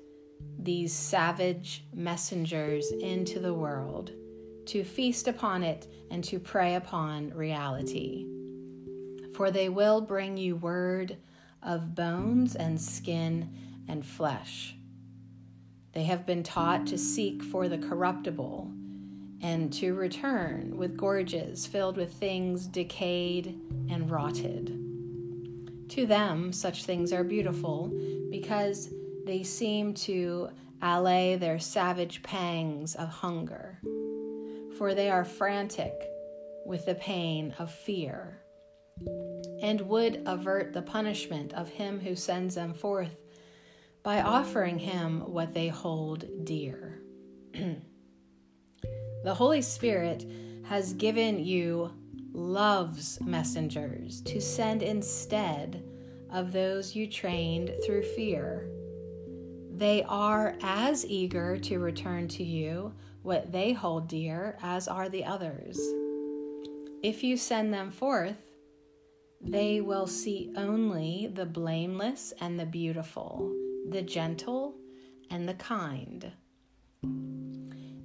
these savage messengers into the world to feast upon it and to prey upon reality. For they will bring you word of bones and skin and flesh. They have been taught to seek for the corruptible and to return with gorges filled with things decayed and rotted. To them, such things are beautiful because they seem to allay their savage pangs of hunger, for they are frantic with the pain of fear, and would avert the punishment of him who sends them forth by offering him what they hold dear. the Holy Spirit has given you love's messengers to send instead of those you trained through fear they are as eager to return to you what they hold dear as are the others. If you send them forth, they will see only the blameless and the beautiful, the gentle and the kind.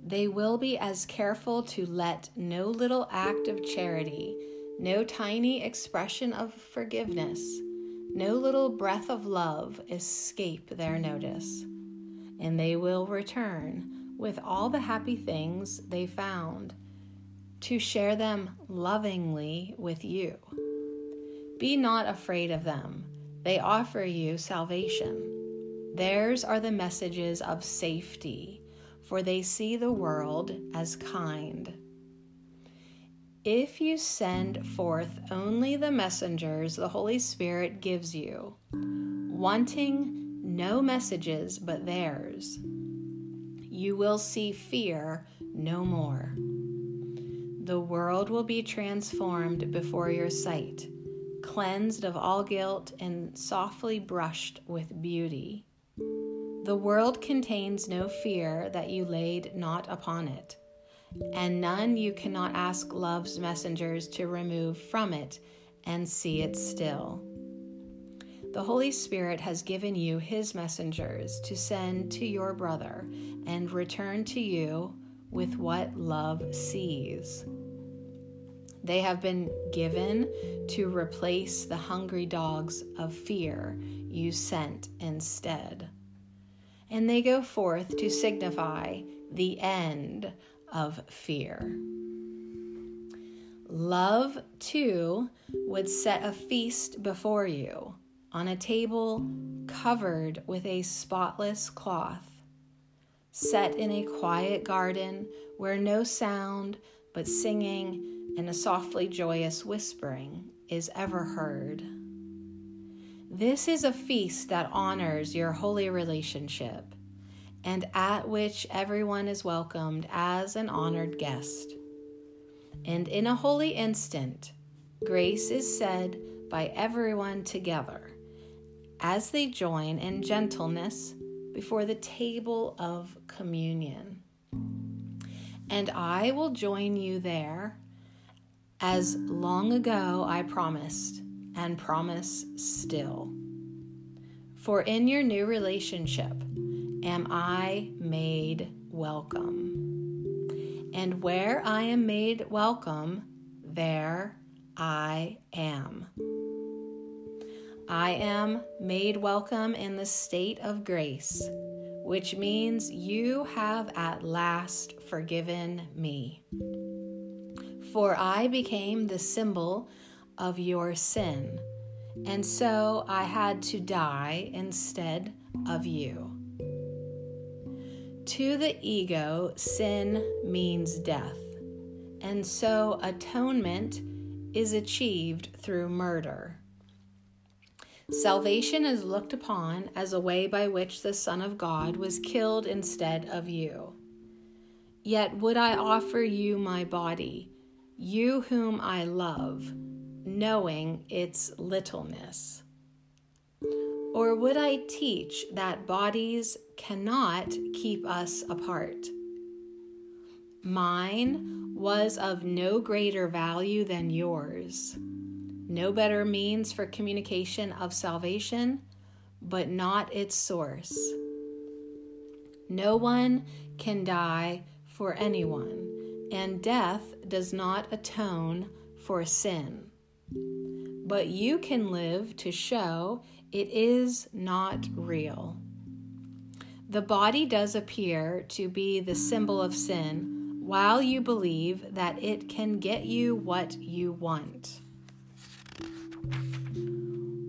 They will be as careful to let no little act of charity, no tiny expression of forgiveness, no little breath of love escape their notice, and they will return with all the happy things they found to share them lovingly with you. Be not afraid of them, they offer you salvation. Theirs are the messages of safety, for they see the world as kind. If you send forth only the messengers the Holy Spirit gives you, wanting no messages but theirs, you will see fear no more. The world will be transformed before your sight, cleansed of all guilt and softly brushed with beauty. The world contains no fear that you laid not upon it and none you cannot ask love's messengers to remove from it and see it still. The Holy Spirit has given you his messengers to send to your brother and return to you with what love sees. They have been given to replace the hungry dogs of fear you sent instead. And they go forth to signify the end of fear. Love, too, would set a feast before you on a table covered with a spotless cloth, set in a quiet garden where no sound but singing and a softly joyous whispering is ever heard. This is a feast that honors your holy relationship and at which everyone is welcomed as an honored guest. And in a holy instant, grace is said by everyone together as they join in gentleness before the table of communion. And I will join you there as long ago I promised and promise still. For in your new relationship am I made welcome. And where I am made welcome, there I am. I am made welcome in the state of grace, which means you have at last forgiven me. For I became the symbol of your sin. And so I had to die instead of you. To the ego, sin means death. And so atonement is achieved through murder. Salvation is looked upon as a way by which the Son of God was killed instead of you. Yet would I offer you my body, you whom I love knowing its littleness? Or would I teach that bodies cannot keep us apart? Mine was of no greater value than yours, no better means for communication of salvation, but not its source. No one can die for anyone, and death does not atone for sin but you can live to show it is not real. The body does appear to be the symbol of sin while you believe that it can get you what you want.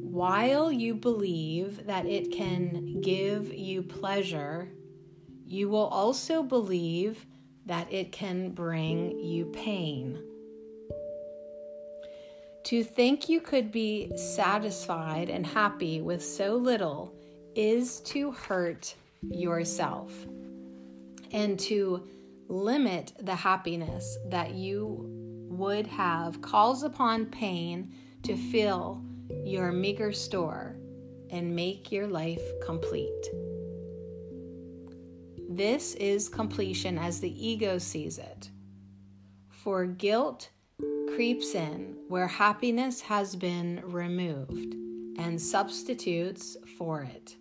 While you believe that it can give you pleasure, you will also believe that it can bring you pain. To think you could be satisfied and happy with so little is to hurt yourself and to limit the happiness that you would have calls upon pain to fill your meager store and make your life complete. This is completion as the ego sees it. For guilt creeps in where happiness has been removed and substitutes for it.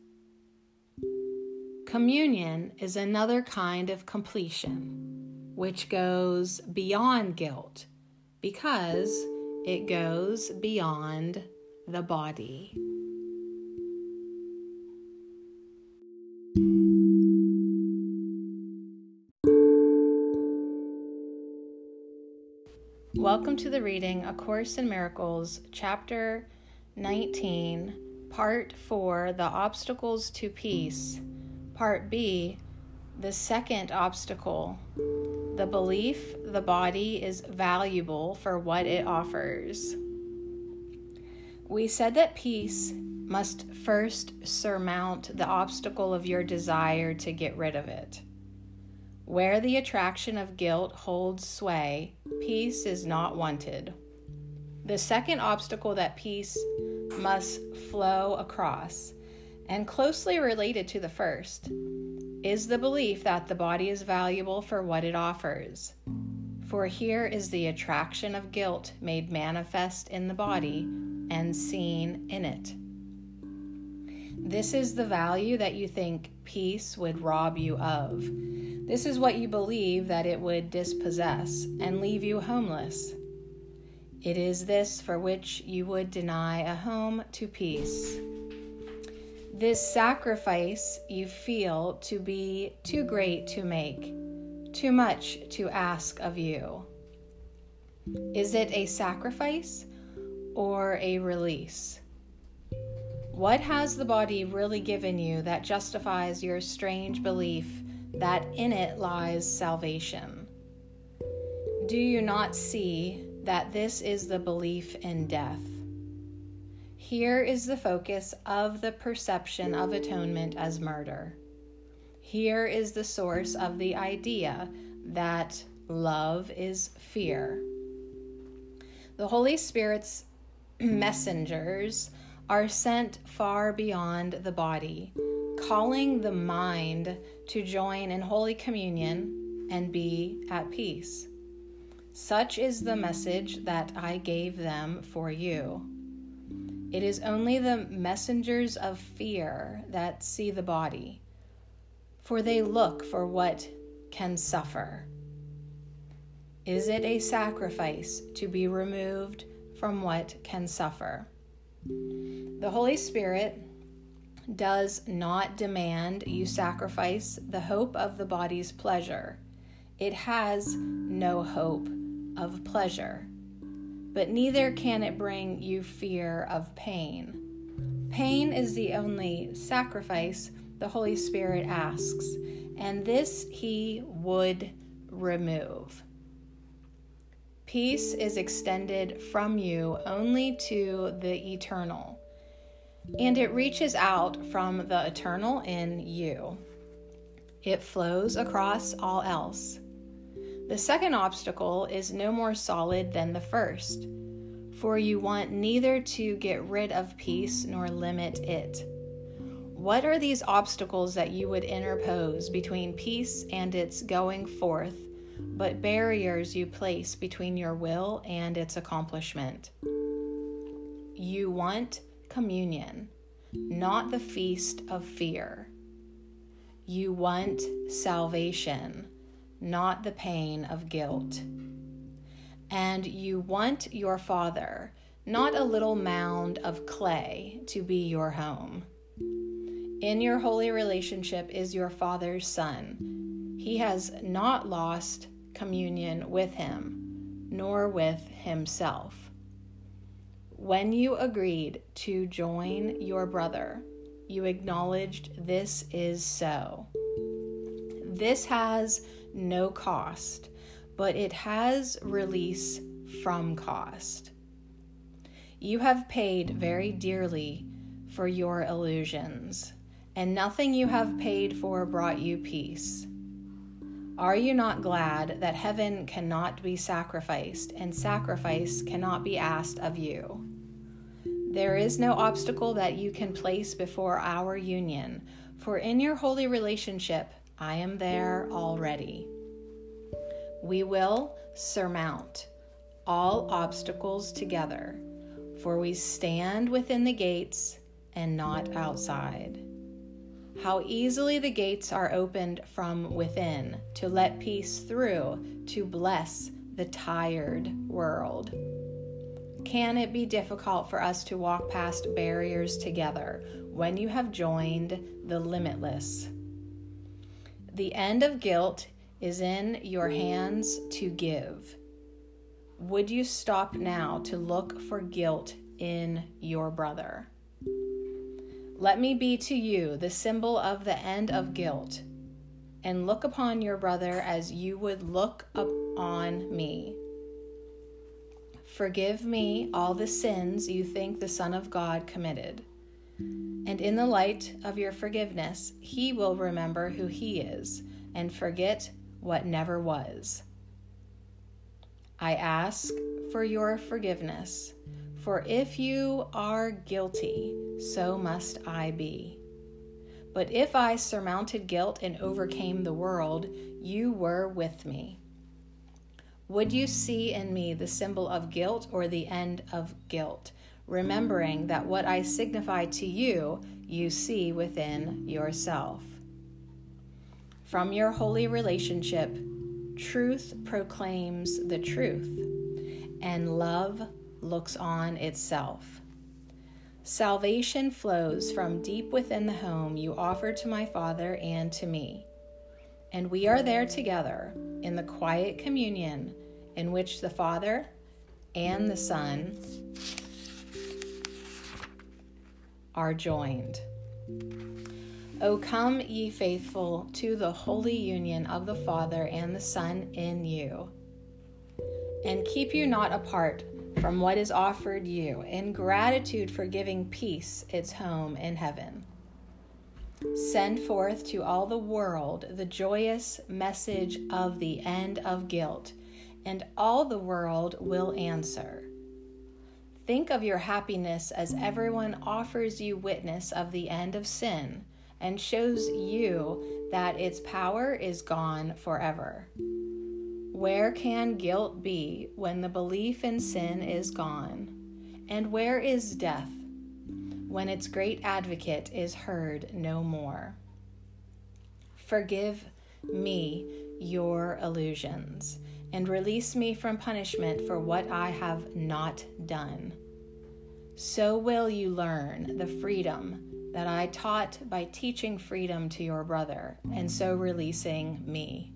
Communion is another kind of completion, which goes beyond guilt because it goes beyond the body. Welcome to the reading A Course in Miracles, Chapter 19, Part 4 The Obstacles to Peace, Part B The Second Obstacle The Belief the Body is Valuable for What It Offers. We said that peace must first surmount the obstacle of your desire to get rid of it. Where the attraction of guilt holds sway, peace is not wanted. The second obstacle that peace must flow across, and closely related to the first, is the belief that the body is valuable for what it offers. For here is the attraction of guilt made manifest in the body and seen in it. This is the value that you think peace would rob you of this is what you believe that it would dispossess and leave you homeless. It is this for which you would deny a home to peace. This sacrifice you feel to be too great to make, too much to ask of you. Is it a sacrifice or a release? What has the body really given you that justifies your strange belief that in it lies salvation? Do you not see that this is the belief in death? Here is the focus of the perception of atonement as murder. Here is the source of the idea that love is fear. The Holy Spirit's messengers are sent far beyond the body, calling the mind to join in Holy Communion and be at peace. Such is the message that I gave them for you. It is only the messengers of fear that see the body, for they look for what can suffer. Is it a sacrifice to be removed from what can suffer? The Holy Spirit does not demand you sacrifice the hope of the body's pleasure. It has no hope of pleasure but neither can it bring you fear of pain. Pain is the only sacrifice the Holy Spirit asks, and this He would remove. Peace is extended from you only to the eternal, and it reaches out from the eternal in you. It flows across all else. The second obstacle is no more solid than the first, for you want neither to get rid of peace nor limit it. What are these obstacles that you would interpose between peace and its going forth, but barriers you place between your will and its accomplishment? You want communion, not the feast of fear. You want salvation not the pain of guilt. And you want your father, not a little mound of clay, to be your home. In your holy relationship is your father's son. He has not lost communion with him, nor with himself. When you agreed to join your brother, you acknowledged this is so. This has no cost, but it has release from cost. You have paid very dearly for your illusions, and nothing you have paid for brought you peace. Are you not glad that heaven cannot be sacrificed, and sacrifice cannot be asked of you? There is no obstacle that you can place before our union, for in your holy relationship, I am there already. We will surmount all obstacles together, for we stand within the gates and not outside. How easily the gates are opened from within to let peace through to bless the tired world. Can it be difficult for us to walk past barriers together when you have joined the limitless? The end of guilt is in your hands to give. Would you stop now to look for guilt in your brother? Let me be to you the symbol of the end of guilt, and look upon your brother as you would look upon me. Forgive me all the sins you think the Son of God committed. And in the light of your forgiveness, he will remember who he is and forget what never was. I ask for your forgiveness, for if you are guilty, so must I be. But if I surmounted guilt and overcame the world, you were with me. Would you see in me the symbol of guilt or the end of guilt? remembering that what I signify to you, you see within yourself. From your holy relationship, truth proclaims the truth, and love looks on itself. Salvation flows from deep within the home you offer to my Father and to me. And we are there together in the quiet communion in which the Father, and the Son are joined. O come, ye faithful, to the holy union of the Father and the Son in you. And keep you not apart from what is offered you, in gratitude for giving peace its home in heaven. Send forth to all the world the joyous message of the end of guilt, and all the world will answer. Think of your happiness as everyone offers you witness of the end of sin and shows you that its power is gone forever. Where can guilt be when the belief in sin is gone? And where is death when its great advocate is heard no more? Forgive me your illusions and release me from punishment for what I have not done. So will you learn the freedom that I taught by teaching freedom to your brother, and so releasing me.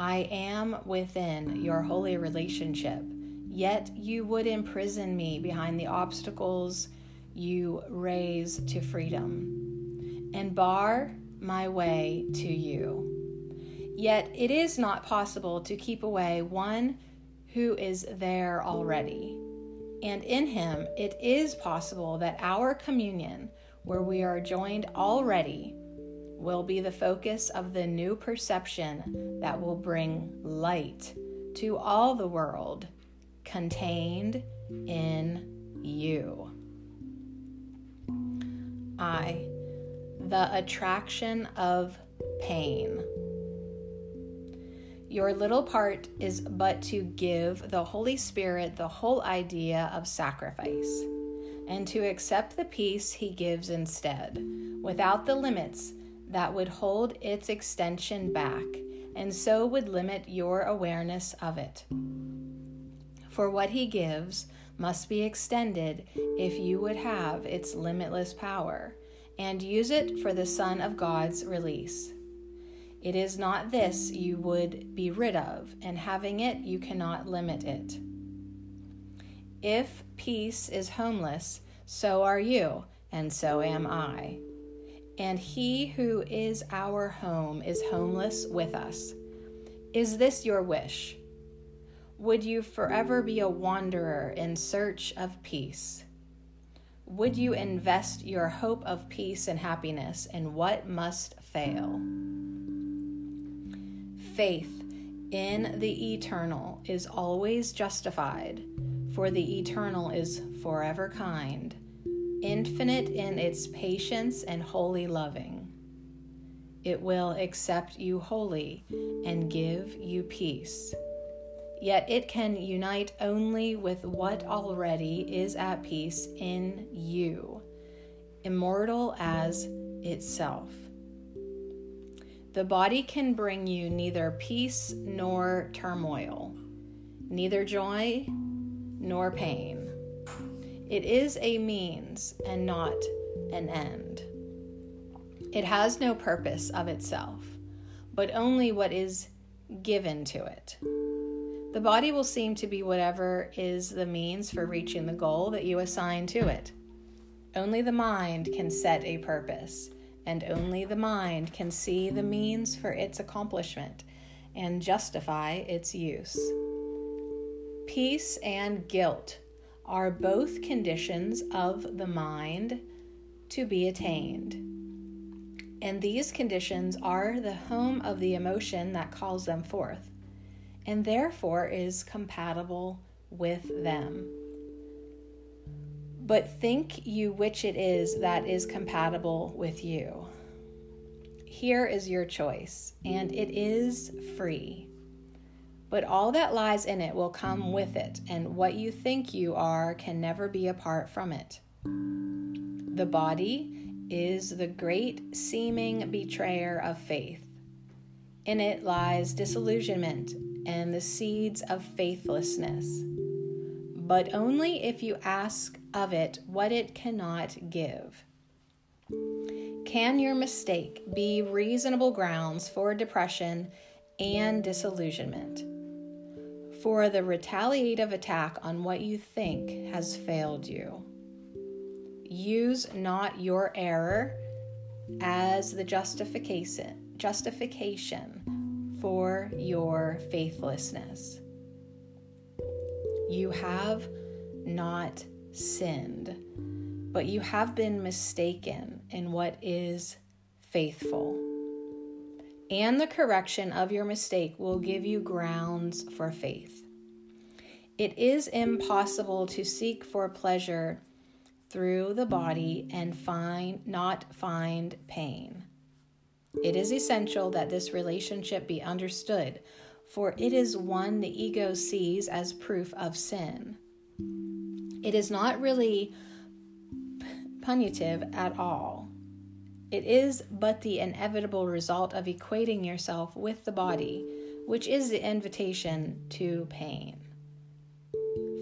I am within your holy relationship, yet you would imprison me behind the obstacles you raise to freedom and bar my way to you. Yet it is not possible to keep away one who is there already. And in him, it is possible that our communion where we are joined already, will be the focus of the new perception that will bring light to all the world contained in you. I, the attraction of pain. Your little part is but to give the Holy Spirit the whole idea of sacrifice and to accept the peace he gives instead, without the limits that would hold its extension back, and so would limit your awareness of it. For what he gives must be extended if you would have its limitless power, and use it for the Son of God's release. It is not this you would be rid of, and having it, you cannot limit it. If peace is homeless, so are you, and so am I. And he who is our home is homeless with us. Is this your wish? Would you forever be a wanderer in search of peace? Would you invest your hope of peace and happiness in what must fail? Faith in the eternal is always justified for the eternal is forever kind, infinite in its patience and wholly loving. It will accept you wholly and give you peace. Yet it can unite only with what already is at peace in you, immortal as itself. The body can bring you neither peace nor turmoil, neither joy nor pain. It is a means and not an end. It has no purpose of itself, but only what is given to it. The body will seem to be whatever is the means for reaching the goal that you assign to it. Only the mind can set a purpose, and only the mind can see the means for its accomplishment and justify its use. Peace and guilt are both conditions of the mind to be attained. And these conditions are the home of the emotion that calls them forth, and therefore is compatible with them. But think you which it is that is compatible with you. Here is your choice, and it is free but all that lies in it will come with mm. it, and what you think you are can never be apart from it. The body is the great seeming betrayer of faith. In it lies disillusionment and the seeds of faithlessness, but only if you ask of it what it cannot give. Can your mistake be reasonable grounds for depression and disillusionment? For the retaliative attack on what you think has failed you. Use not your error as the justification justification for your faithlessness. You have not sinned, but you have been mistaken in what is faithful. And the correction of your mistake will give you grounds for faith. It is impossible to seek for pleasure through the body and find not find pain. It is essential that this relationship be understood, for it is one the ego sees as proof of sin. It is not really punitive at all. It is but the inevitable result of equating yourself with the body, which is the invitation to pain.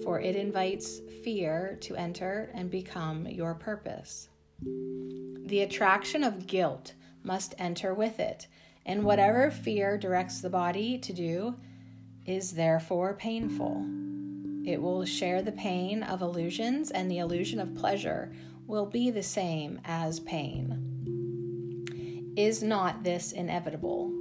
For it invites fear to enter and become your purpose. The attraction of guilt must enter with it, and whatever fear directs the body to do is therefore painful. It will share the pain of illusions, and the illusion of pleasure will be the same as pain. Is not this inevitable?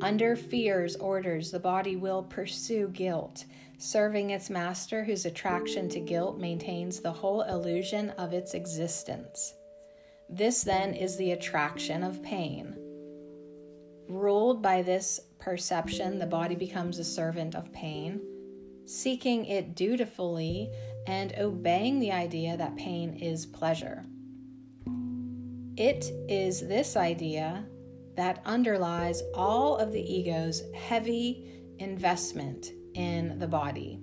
Under fear's orders, the body will pursue guilt, serving its master, whose attraction to guilt maintains the whole illusion of its existence. This then is the attraction of pain. Ruled by this perception, the body becomes a servant of pain seeking it dutifully, and obeying the idea that pain is pleasure. It is this idea that underlies all of the ego's heavy investment in the body.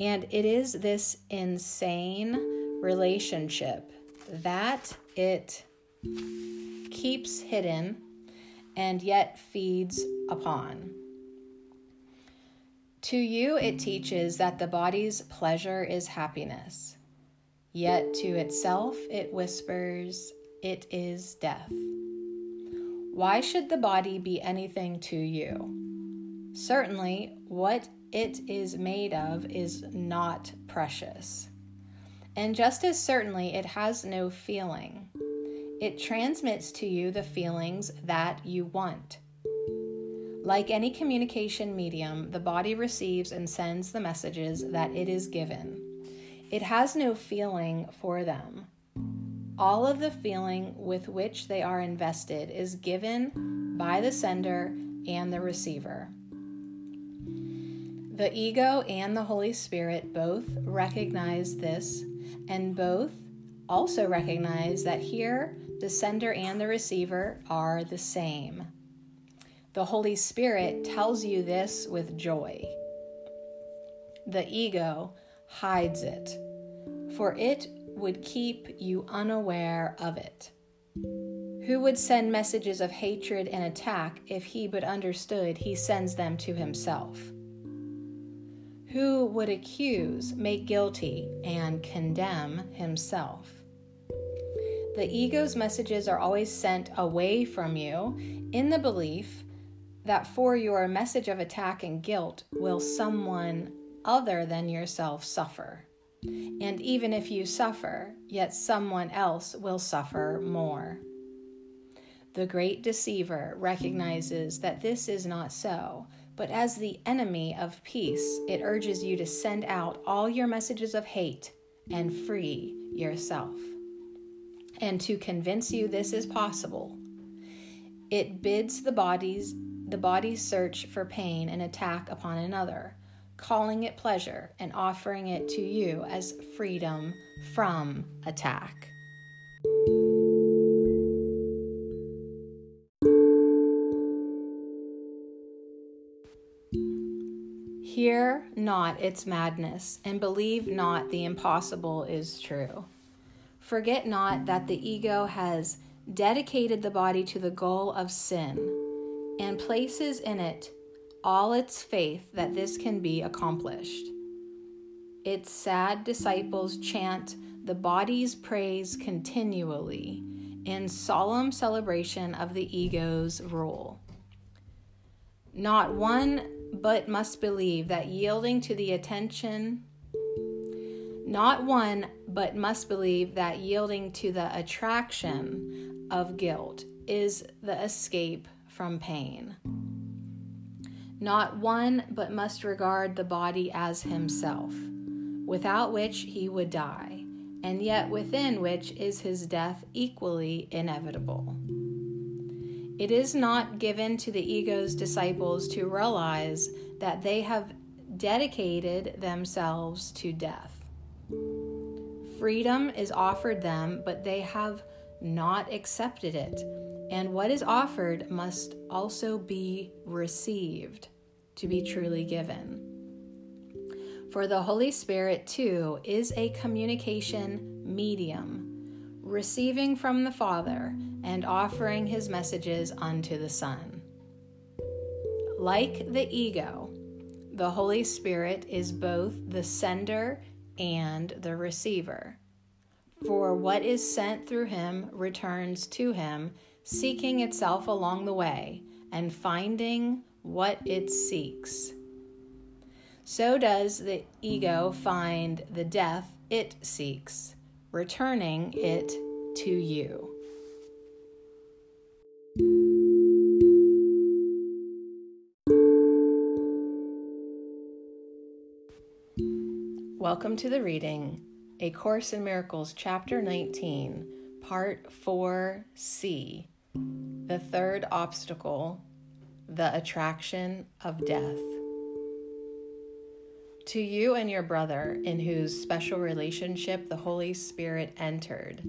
And it is this insane relationship that it keeps hidden and yet feeds upon. To you, it teaches that the body's pleasure is happiness, yet to itself, it whispers, it is death. Why should the body be anything to you? Certainly, what it is made of is not precious. And just as certainly, it has no feeling. It transmits to you the feelings that you want. Like any communication medium, the body receives and sends the messages that it is given. It has no feeling for them. All of the feeling with which they are invested is given by the sender and the receiver. The ego and the Holy Spirit both recognize this, and both also recognize that here the sender and the receiver are the same. The Holy Spirit tells you this with joy. The ego hides it, for it would keep you unaware of it. Who would send messages of hatred and attack if he but understood he sends them to himself? Who would accuse, make guilty, and condemn himself? The ego's messages are always sent away from you in the belief that for your message of attack and guilt will someone other than yourself suffer. And even if you suffer, yet someone else will suffer more. The great deceiver recognizes that this is not so, but as the enemy of peace, it urges you to send out all your messages of hate and free yourself. And to convince you this is possible, it bids the bodies the body's search for pain and attack upon another, calling it pleasure and offering it to you as freedom from attack. Hear not its madness, and believe not the impossible is true. Forget not that the ego has dedicated the body to the goal of sin and places in it all its faith that this can be accomplished. Its sad disciples chant the body's praise continually in solemn celebration of the ego's rule. Not one but must believe that yielding to the attention, not one, but must believe that yielding to the attraction of guilt is the escape from pain. Not one, but must regard the body as himself, without which he would die, and yet within which is his death equally inevitable. It is not given to the ego's disciples to realize that they have dedicated themselves to death. Freedom is offered them, but they have not accepted it, and what is offered must also be received to be truly given. For the Holy Spirit, too, is a communication medium receiving from the Father and offering his messages unto the Son. Like the ego, the Holy Spirit is both the sender and the receiver. For what is sent through him returns to him, seeking itself along the way and finding what it seeks. So does the ego find the death it seeks returning it to you. Welcome to the reading, A Course in Miracles, Chapter 19, Part 4C The Third Obstacle, the Attraction of Death. To you and your brother, in whose special relationship the Holy Spirit entered,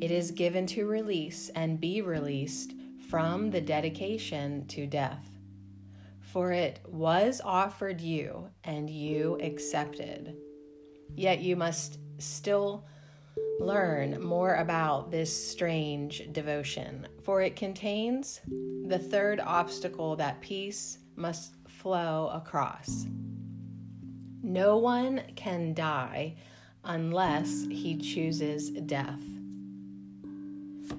it is given to release and be released from the dedication to death. For it was offered you, and you accepted. Yet you must still learn more about this strange devotion, for it contains the third obstacle that peace must flow across. No one can die unless he chooses death.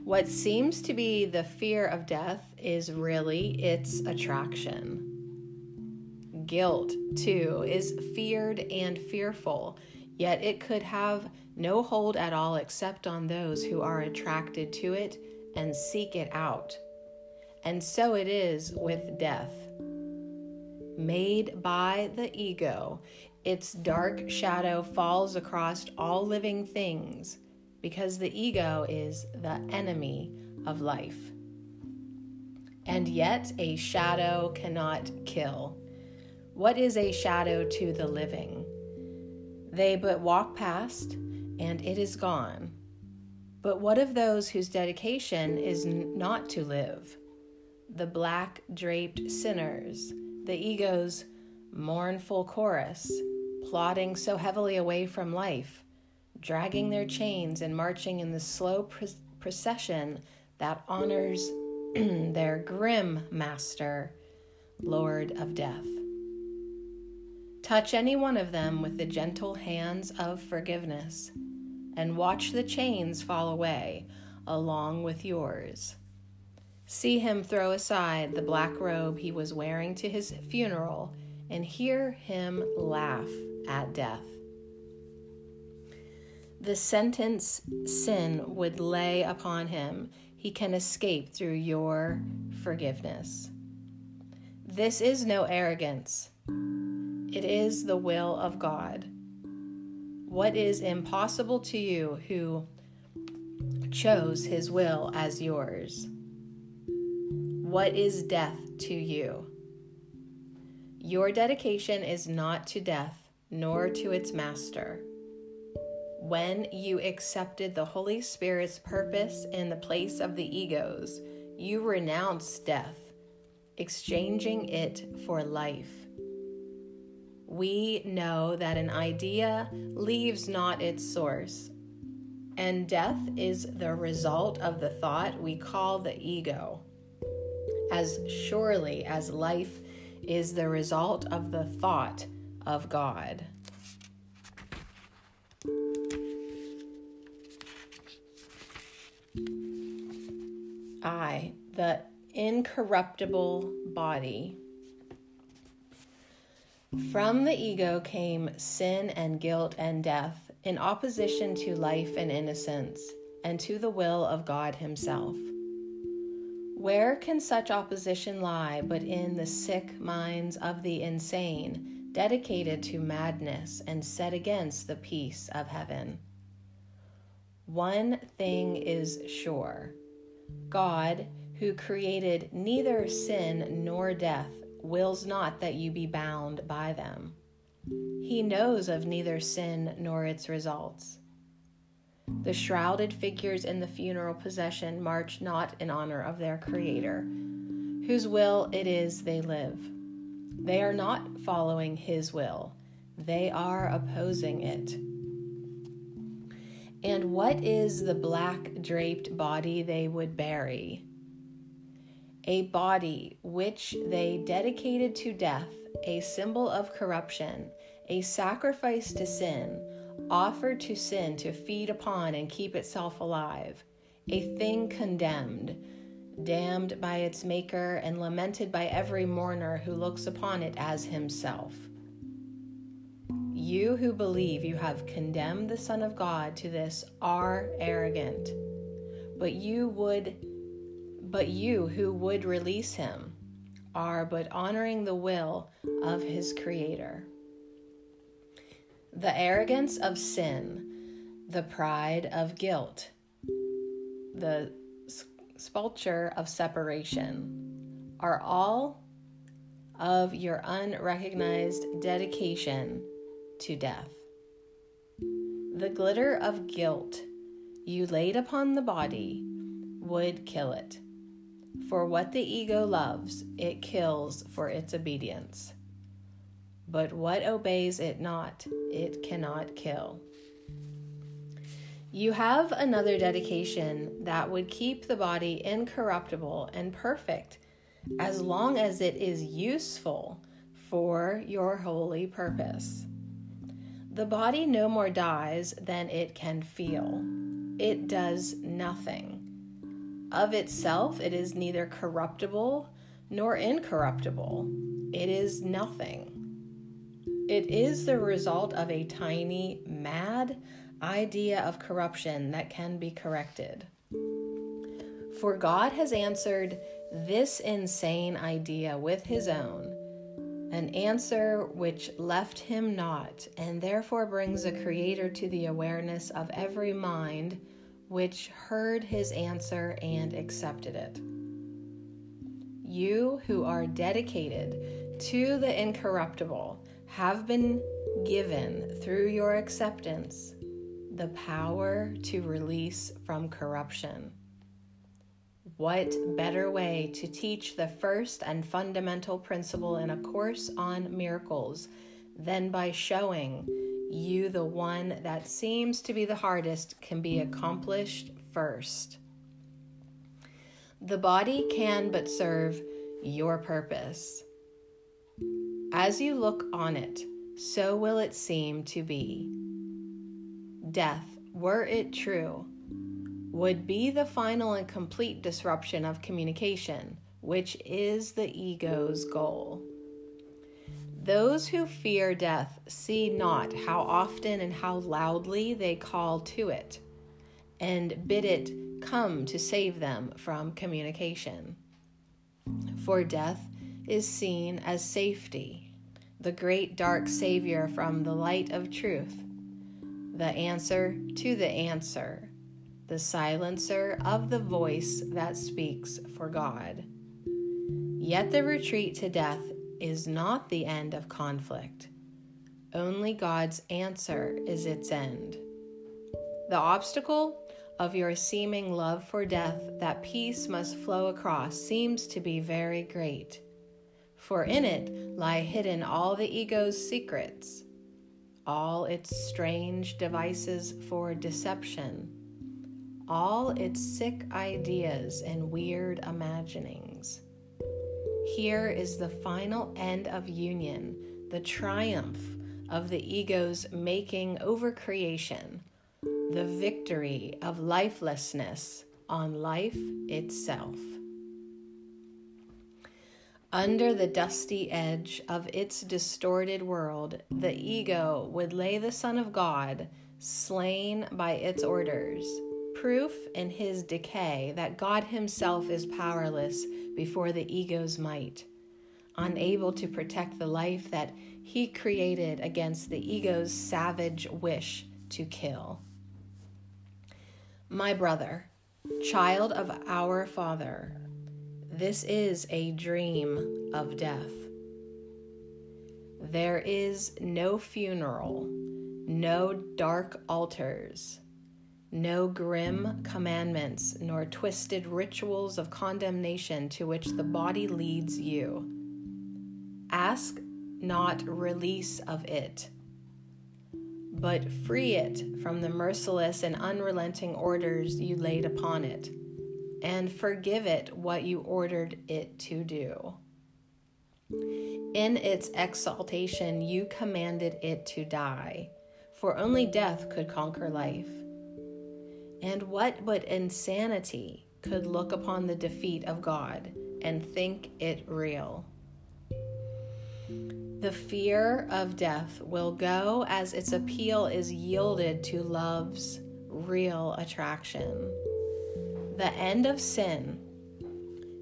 What seems to be the fear of death is really its attraction. Guilt, too, is feared and fearful, yet it could have no hold at all except on those who are attracted to it and seek it out. And so it is with death. Made by the ego, its dark shadow falls across all living things because the ego is the enemy of life. And yet, a shadow cannot kill. What is a shadow to the living? They but walk past, and it is gone. But what of those whose dedication is not to live? The black draped sinners, the ego's mournful chorus, plodding so heavily away from life, dragging their chains and marching in the slow procession that honors their grim master, Lord of Death. Touch any one of them with the gentle hands of forgiveness, and watch the chains fall away along with yours. See him throw aside the black robe he was wearing to his funeral and hear him laugh at death. The sentence sin would lay upon him, he can escape through your forgiveness. This is no arrogance, it is the will of God. What is impossible to you who chose his will as yours? What is death to you? Your dedication is not to death, nor to its master. When you accepted the Holy Spirit's purpose in the place of the egos, you renounced death, exchanging it for life. We know that an idea leaves not its source, and death is the result of the thought we call the ego. As surely as life is the result of the thought of God. I, the incorruptible body, From the ego came sin and guilt and death in opposition to life and innocence and to the will of God Himself. Where can such opposition lie but in the sick minds of the insane, dedicated to madness and set against the peace of heaven? One thing is sure God, who created neither sin nor death, wills not that you be bound by them. He knows of neither sin nor its results. The shrouded figures in the funeral procession march not in honor of their Creator, whose will it is they live. They are not following His will, they are opposing it. And what is the black draped body they would bury? A body which they dedicated to death, a symbol of corruption, a sacrifice to sin offered to sin to feed upon and keep itself alive, a thing condemned, damned by its maker, and lamented by every mourner who looks upon it as himself. You who believe you have condemned the Son of God to this are arrogant, but you would but you who would release him are but honoring the will of his creator the arrogance of sin, the pride of guilt, the sculpture of separation are all of your unrecognized dedication to death. The glitter of guilt you laid upon the body would kill it. For what the ego loves, it kills for its obedience but what obeys it not, it cannot kill. You have another dedication that would keep the body incorruptible and perfect as long as it is useful for your holy purpose. The body no more dies than it can feel. It does nothing. Of itself, it is neither corruptible nor incorruptible. It is nothing. It is the result of a tiny, mad idea of corruption that can be corrected. For God has answered this insane idea with his own, an answer which left him not, and therefore brings the Creator to the awareness of every mind which heard his answer and accepted it. You who are dedicated to the incorruptible have been given through your acceptance the power to release from corruption. What better way to teach the first and fundamental principle in a course on miracles than by showing you the one that seems to be the hardest can be accomplished first? The body can but serve your purpose. As you look on it, so will it seem to be. Death, were it true, would be the final and complete disruption of communication, which is the ego's goal. Those who fear death see not how often and how loudly they call to it and bid it come to save them from communication. For death is seen as safety, the great dark Savior from the light of truth, the answer to the answer, the silencer of the voice that speaks for God. Yet the retreat to death is not the end of conflict. Only God's answer is its end. The obstacle of your seeming love for death that peace must flow across seems to be very great for in it lie hidden all the ego's secrets, all its strange devices for deception, all its sick ideas and weird imaginings. Here is the final end of union, the triumph of the ego's making over creation, the victory of lifelessness on life itself. Under the dusty edge of its distorted world, the ego would lay the Son of God, slain by its orders, proof in his decay that God himself is powerless before the ego's might, unable to protect the life that he created against the ego's savage wish to kill. My brother, child of our Father, this is a dream of death. There is no funeral, no dark altars, no grim commandments, nor twisted rituals of condemnation to which the body leads you. Ask not release of it, but free it from the merciless and unrelenting orders you laid upon it and forgive it what you ordered it to do. In its exaltation, you commanded it to die, for only death could conquer life. And what but insanity could look upon the defeat of God and think it real? The fear of death will go as its appeal is yielded to love's real attraction the end of sin,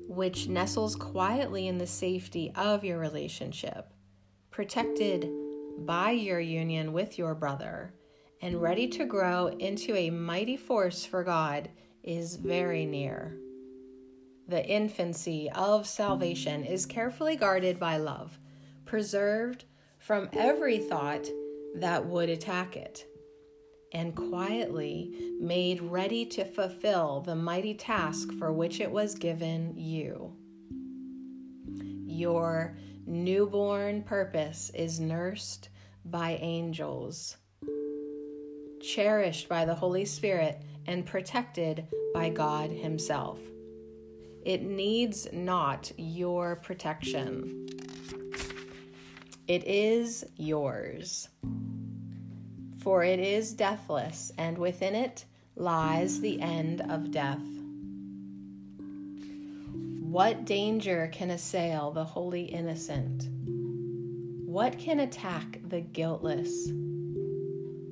which nestles quietly in the safety of your relationship, protected by your union with your brother, and ready to grow into a mighty force for God, is very near. The infancy of salvation is carefully guarded by love, preserved from every thought that would attack it and quietly made ready to fulfill the mighty task for which it was given you. Your newborn purpose is nursed by angels, cherished by the Holy Spirit, and protected by God Himself. It needs not your protection, it is yours for it is deathless, and within it lies the end of death. What danger can assail the holy innocent? What can attack the guiltless?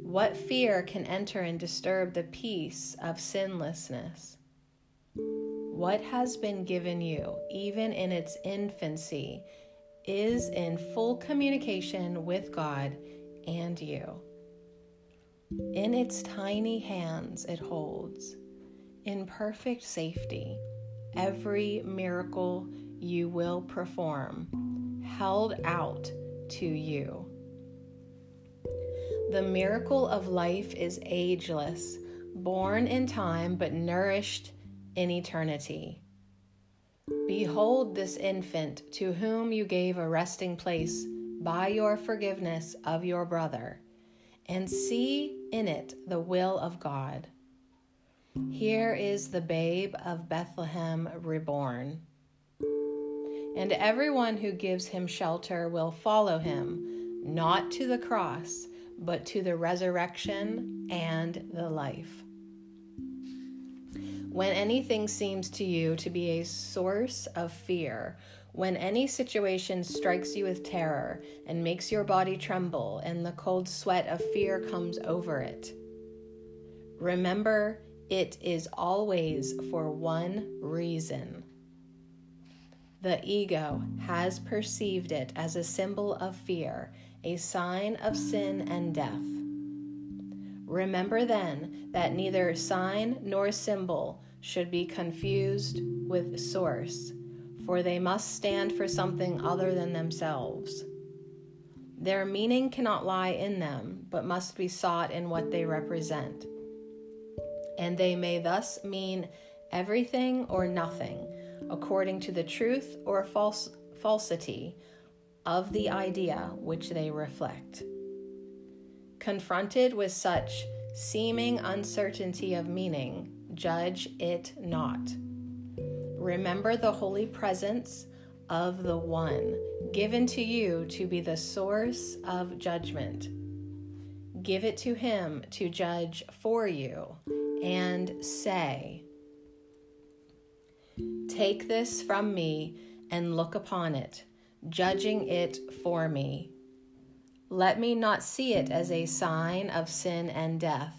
What fear can enter and disturb the peace of sinlessness? What has been given you, even in its infancy, is in full communication with God and you. In its tiny hands, it holds, in perfect safety, every miracle you will perform, held out to you. The miracle of life is ageless, born in time but nourished in eternity. Behold this infant to whom you gave a resting place by your forgiveness of your brother and see in it the will of God. Here is the babe of Bethlehem reborn. And everyone who gives him shelter will follow him, not to the cross, but to the resurrection and the life. When anything seems to you to be a source of fear when any situation strikes you with terror and makes your body tremble and the cold sweat of fear comes over it, remember it is always for one reason. The ego has perceived it as a symbol of fear, a sign of sin and death. Remember then that neither sign nor symbol should be confused with source for they must stand for something other than themselves. Their meaning cannot lie in them, but must be sought in what they represent. And they may thus mean everything or nothing, according to the truth or false, falsity of the idea which they reflect. Confronted with such seeming uncertainty of meaning, judge it not Remember the holy presence of the One given to you to be the source of judgment. Give it to Him to judge for you and say, Take this from me and look upon it, judging it for me. Let me not see it as a sign of sin and death,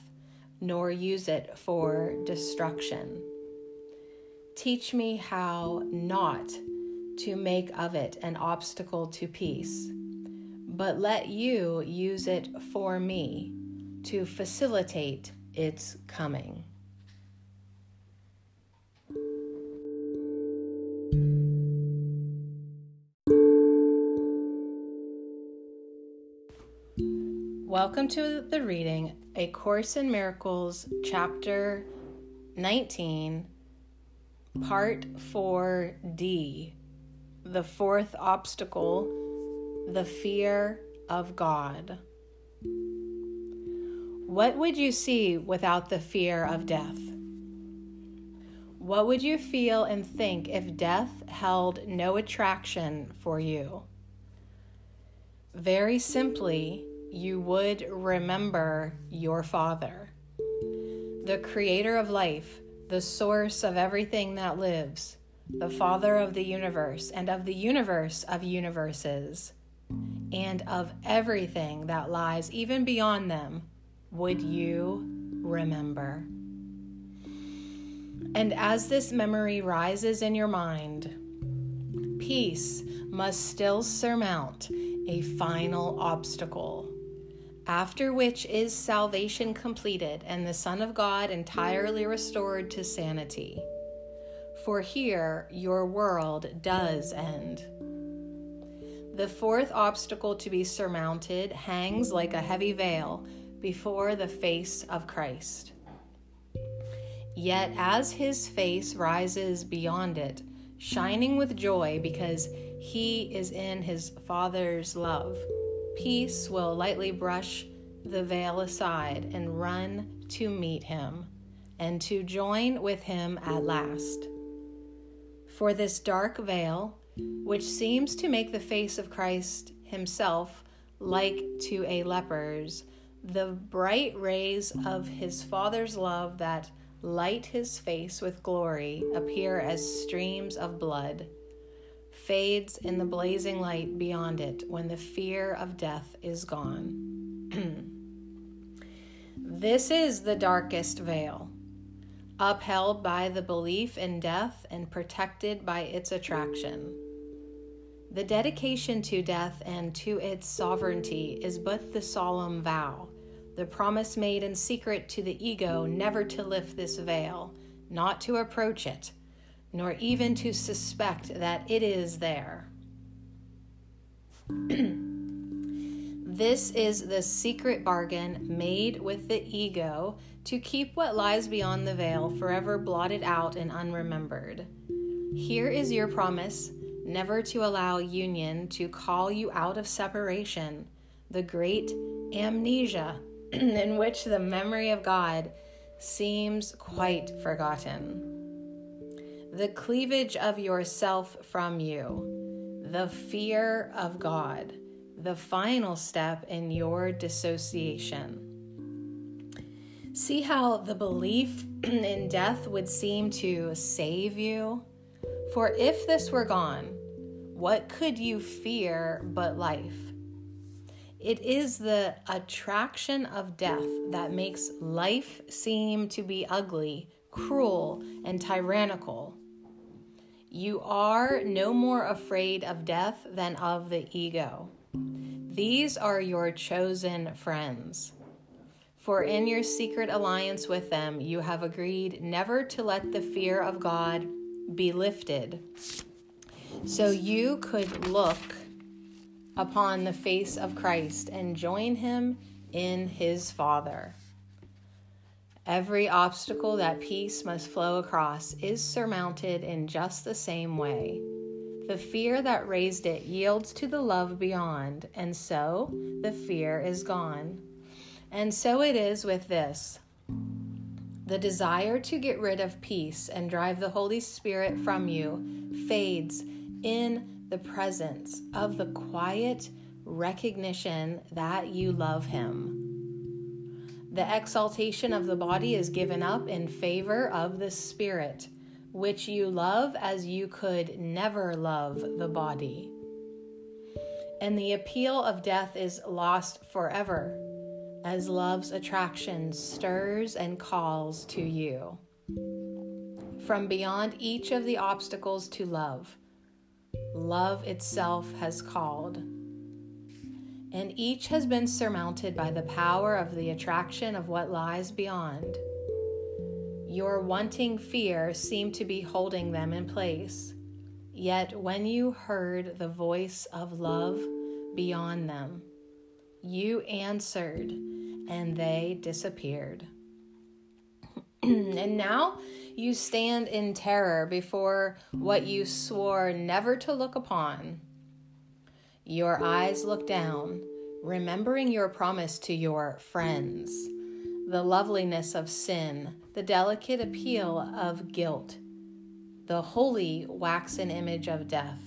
nor use it for destruction. Teach me how not to make of it an obstacle to peace, but let you use it for me to facilitate its coming. Welcome to the reading A Course in Miracles, Chapter 19, Part 4D The Fourth Obstacle The Fear of God. What would you see without the fear of death? What would you feel and think if death held no attraction for you? Very simply, you would remember your Father, the creator of life, the source of everything that lives, the Father of the universe, and of the universe of universes, and of everything that lies even beyond them, would you remember? And as this memory rises in your mind, peace must still surmount a final obstacle after which is salvation completed and the Son of God entirely restored to sanity. For here your world does end. The fourth obstacle to be surmounted hangs like a heavy veil before the face of Christ. Yet as his face rises beyond it, shining with joy because he is in his Father's love Peace will lightly brush the veil aside and run to meet him and to join with him at last. For this dark veil, which seems to make the face of Christ himself like to a leper's, the bright rays of his Father's love that light his face with glory appear as streams of blood fades in the blazing light beyond it when the fear of death is gone. this is the darkest veil, upheld by the belief in death and protected by its attraction. The dedication to death and to its sovereignty is but the solemn vow, the promise made in secret to the ego never to lift this veil, not to approach it nor even to suspect that it is there. this is the secret bargain made with the ego to keep what lies beyond the veil forever blotted out and unremembered. Here is your promise never to allow union to call you out of separation, the great amnesia in which the memory of God seems quite forgotten the cleavage of yourself from you, the fear of God, the final step in your dissociation. See how the belief in death would seem to save you? For if this were gone, what could you fear but life? It is the attraction of death that makes life seem to be ugly cruel, and tyrannical. You are no more afraid of death than of the ego. These are your chosen friends. For in your secret alliance with them, you have agreed never to let the fear of God be lifted. So you could look upon the face of Christ and join him in his Father. Every obstacle that peace must flow across is surmounted in just the same way. The fear that raised it yields to the love beyond, and so the fear is gone. And so it is with this. The desire to get rid of peace and drive the Holy Spirit from you fades in the presence of the quiet recognition that you love Him. The exaltation of the body is given up in favor of the spirit, which you love as you could never love the body. And the appeal of death is lost forever, as love's attraction stirs and calls to you. From beyond each of the obstacles to love, love itself has called. And each has been surmounted by the power of the attraction of what lies beyond. Your wanting fear seemed to be holding them in place. Yet when you heard the voice of love beyond them, you answered and they disappeared. and now you stand in terror before what you swore never to look upon. Your eyes look down, remembering your promise to your friends the loveliness of sin, the delicate appeal of guilt, the holy waxen image of death,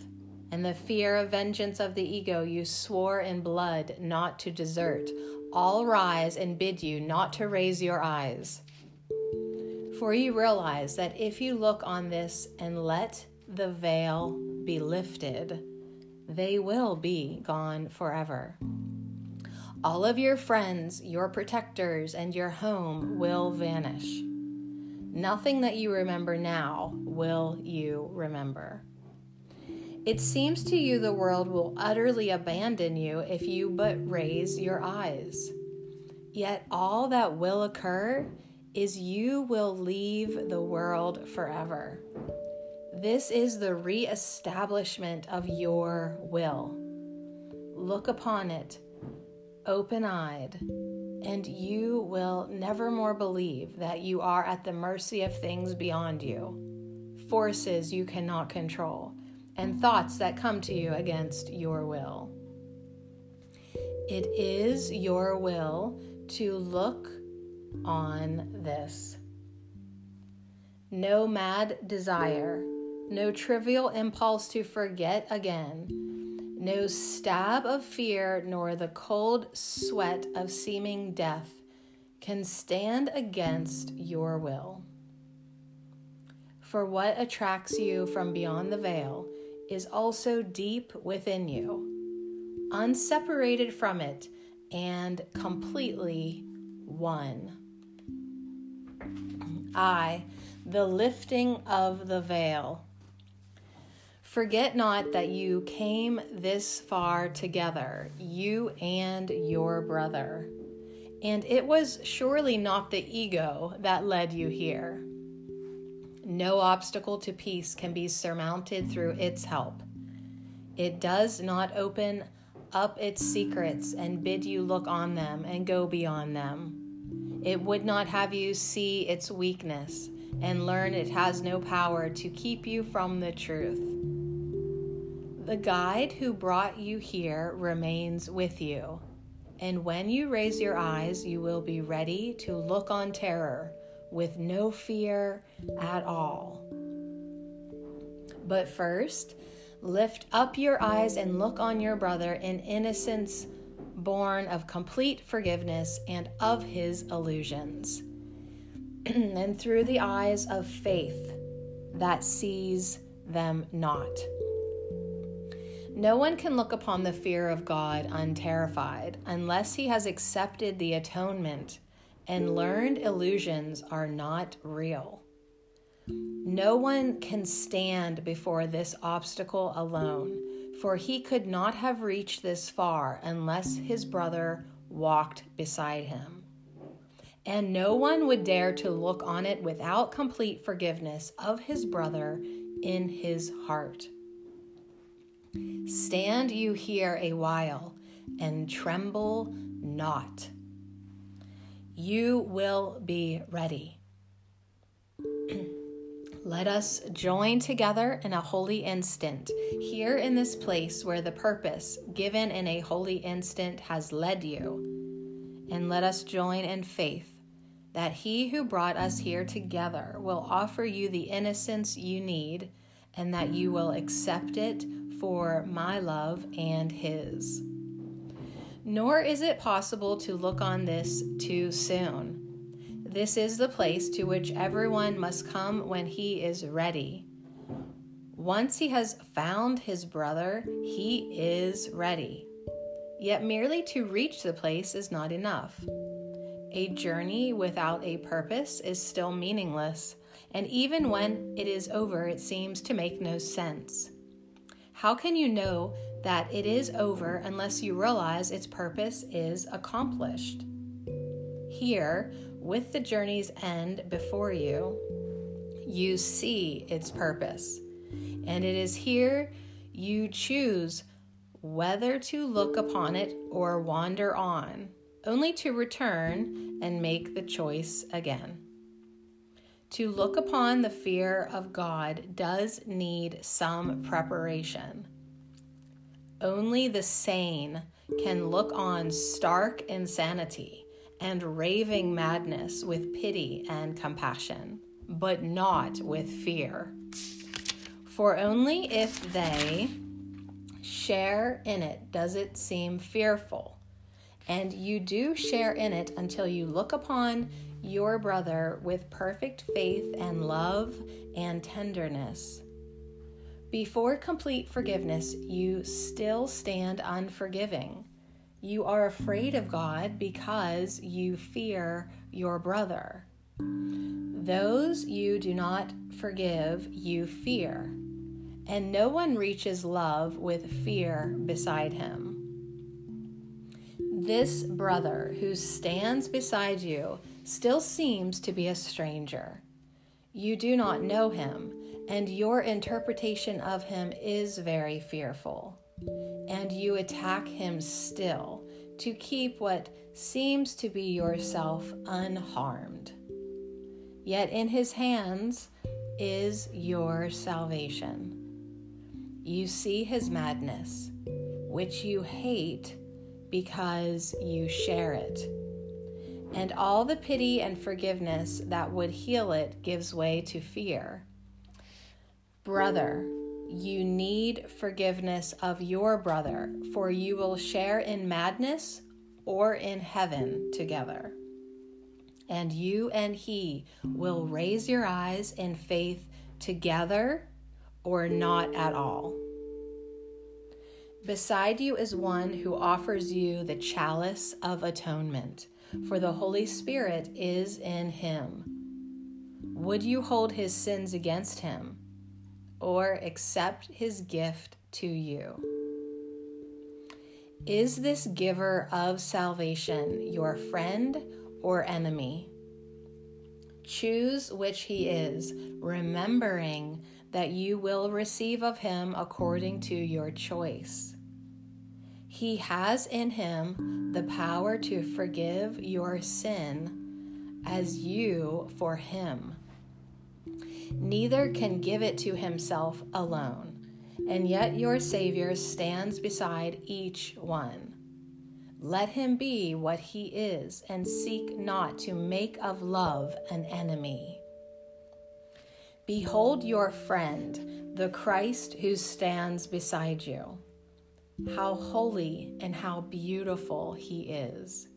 and the fear of vengeance of the ego you swore in blood not to desert, all rise and bid you not to raise your eyes. For you realize that if you look on this and let the veil be lifted, they will be gone forever. All of your friends, your protectors, and your home will vanish. Nothing that you remember now will you remember. It seems to you the world will utterly abandon you if you but raise your eyes. Yet all that will occur is you will leave the world forever. This is the reestablishment of your will. Look upon it open eyed, and you will never more believe that you are at the mercy of things beyond you, forces you cannot control, and thoughts that come to you against your will. It is your will to look on this. No mad desire, no trivial impulse to forget again no stab of fear nor the cold sweat of seeming death can stand against your will. For what attracts you from beyond the veil is also deep within you, unseparated from it and completely one. I, the lifting of the veil, Forget not that you came this far together, you and your brother. And it was surely not the ego that led you here. No obstacle to peace can be surmounted through its help. It does not open up its secrets and bid you look on them and go beyond them. It would not have you see its weakness and learn it has no power to keep you from the truth. The guide who brought you here remains with you, and when you raise your eyes, you will be ready to look on terror with no fear at all. But first, lift up your eyes and look on your brother in innocence born of complete forgiveness and of his illusions, and through the eyes of faith that sees them not. No one can look upon the fear of God unterrified unless he has accepted the atonement and learned illusions are not real. No one can stand before this obstacle alone, for he could not have reached this far unless his brother walked beside him. And no one would dare to look on it without complete forgiveness of his brother in his heart. Stand you here a while and tremble not. You will be ready. Let us join together in a holy instant, here in this place where the purpose given in a holy instant has led you. And let us join in faith that He who brought us here together will offer you the innocence you need and that you will accept it for my love and His. Nor is it possible to look on this too soon. This is the place to which everyone must come when he is ready. Once he has found his brother, he is ready. Yet merely to reach the place is not enough. A journey without a purpose is still meaningless, and even when it is over, it seems to make no sense. How can you know that it is over unless you realize its purpose is accomplished? Here, with the journey's end before you, you see its purpose. And it is here you choose whether to look upon it or wander on, only to return and make the choice again. To look upon the fear of God does need some preparation. Only the sane can look on stark insanity and raving madness with pity and compassion, but not with fear. For only if they share in it does it seem fearful. And you do share in it until you look upon your brother with perfect faith and love and tenderness. Before complete forgiveness, you still stand unforgiving. You are afraid of God because you fear your brother. Those you do not forgive, you fear. And no one reaches love with fear beside him. This brother who stands beside you still seems to be a stranger. You do not know him, and your interpretation of him is very fearful. And you attack him still to keep what seems to be yourself unharmed. Yet in his hands is your salvation. You see his madness, which you hate because you share it and all the pity and forgiveness that would heal it gives way to fear. Brother, you need forgiveness of your brother, for you will share in madness or in heaven together. And you and he will raise your eyes in faith together or not at all. Beside you is one who offers you the chalice of atonement for the Holy Spirit is in him. Would you hold his sins against him or accept his gift to you? Is this giver of salvation your friend or enemy? Choose which he is, remembering that you will receive of him according to your choice. He has in him the power to forgive your sin as you for him. Neither can give it to himself alone, and yet your Savior stands beside each one. Let him be what he is, and seek not to make of love an enemy. Behold your friend, the Christ who stands beside you how holy and how beautiful he is.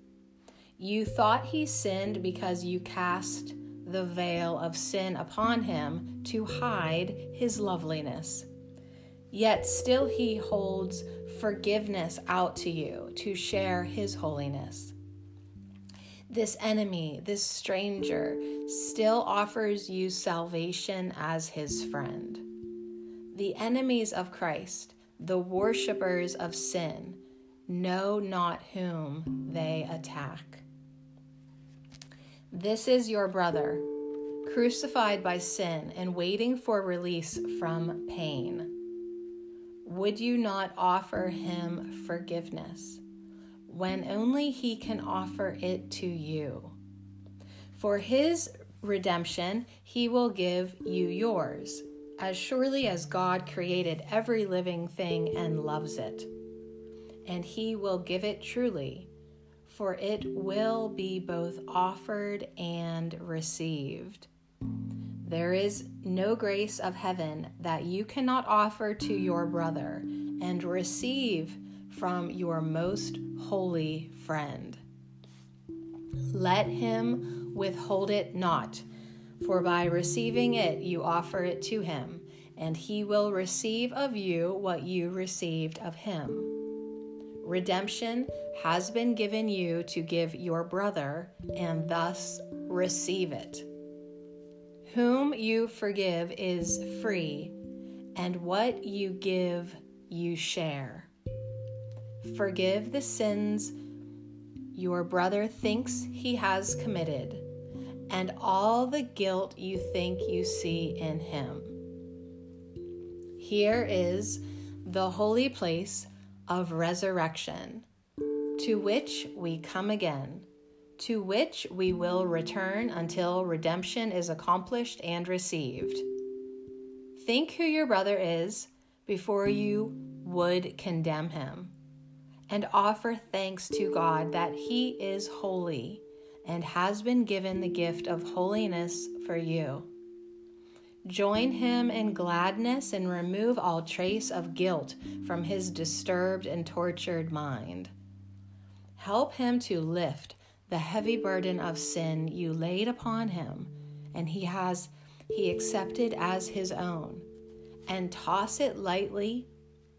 You thought he sinned because you cast the veil of sin upon him to hide his loveliness. Yet still he holds forgiveness out to you to share his holiness. This enemy, this stranger, still offers you salvation as his friend. The enemies of Christ the worshippers of sin know not whom they attack. This is your brother, crucified by sin and waiting for release from pain. Would you not offer him forgiveness when only he can offer it to you? For his redemption, he will give you yours as surely as God created every living thing and loves it. And he will give it truly, for it will be both offered and received. There is no grace of heaven that you cannot offer to your brother and receive from your most holy friend. Let him withhold it not, for by receiving it you offer it to him, and he will receive of you what you received of him. Redemption has been given you to give your brother, and thus receive it. Whom you forgive is free, and what you give you share. Forgive the sins your brother thinks he has committed, and all the guilt you think you see in him. Here is the holy place of resurrection, to which we come again, to which we will return until redemption is accomplished and received. Think who your brother is before you would condemn him and offer thanks to God that He is holy and has been given the gift of holiness for you. Join him in gladness and remove all trace of guilt from his disturbed and tortured mind. Help him to lift the heavy burden of sin you laid upon him and he has he accepted as his own and toss it lightly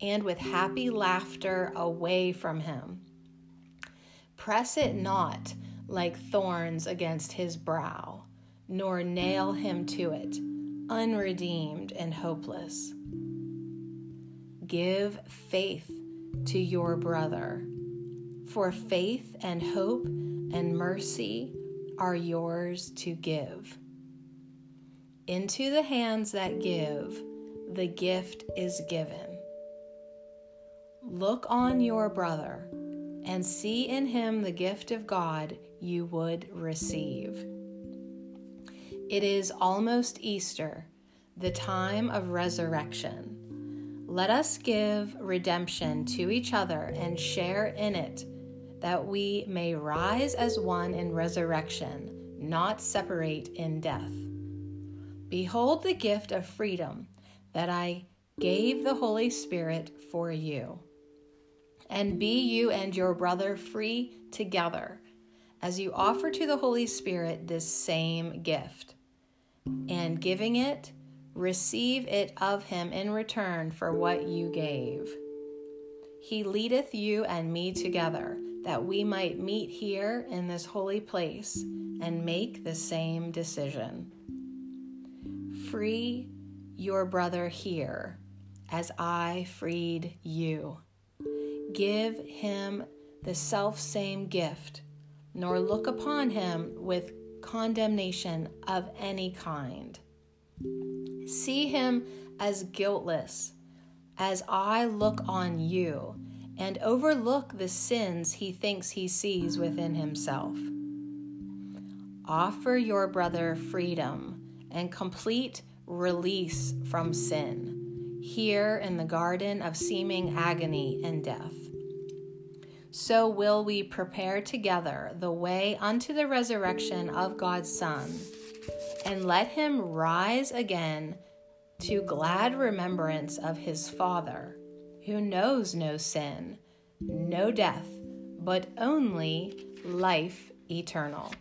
and with happy laughter away from him. Press it not like thorns against his brow, nor nail him to it, unredeemed and hopeless. Give faith to your brother, for faith and hope and mercy are yours to give. Into the hands that give, the gift is given. Look on your brother and see in him the gift of God you would receive. It is almost Easter, the time of resurrection. Let us give redemption to each other and share in it, that we may rise as one in resurrection, not separate in death. Behold the gift of freedom that I gave the Holy Spirit for you and be you and your brother free together as you offer to the Holy Spirit this same gift. And giving it, receive it of him in return for what you gave. He leadeth you and me together, that we might meet here in this holy place and make the same decision. Free your brother here, as I freed you give him the self same gift, nor look upon him with condemnation of any kind. See him as guiltless, as I look on you, and overlook the sins he thinks he sees within himself. Offer your brother freedom and complete release from sin here in the garden of seeming agony and death so will we prepare together the way unto the resurrection of God's Son, and let him rise again to glad remembrance of his Father, who knows no sin, no death, but only life eternal.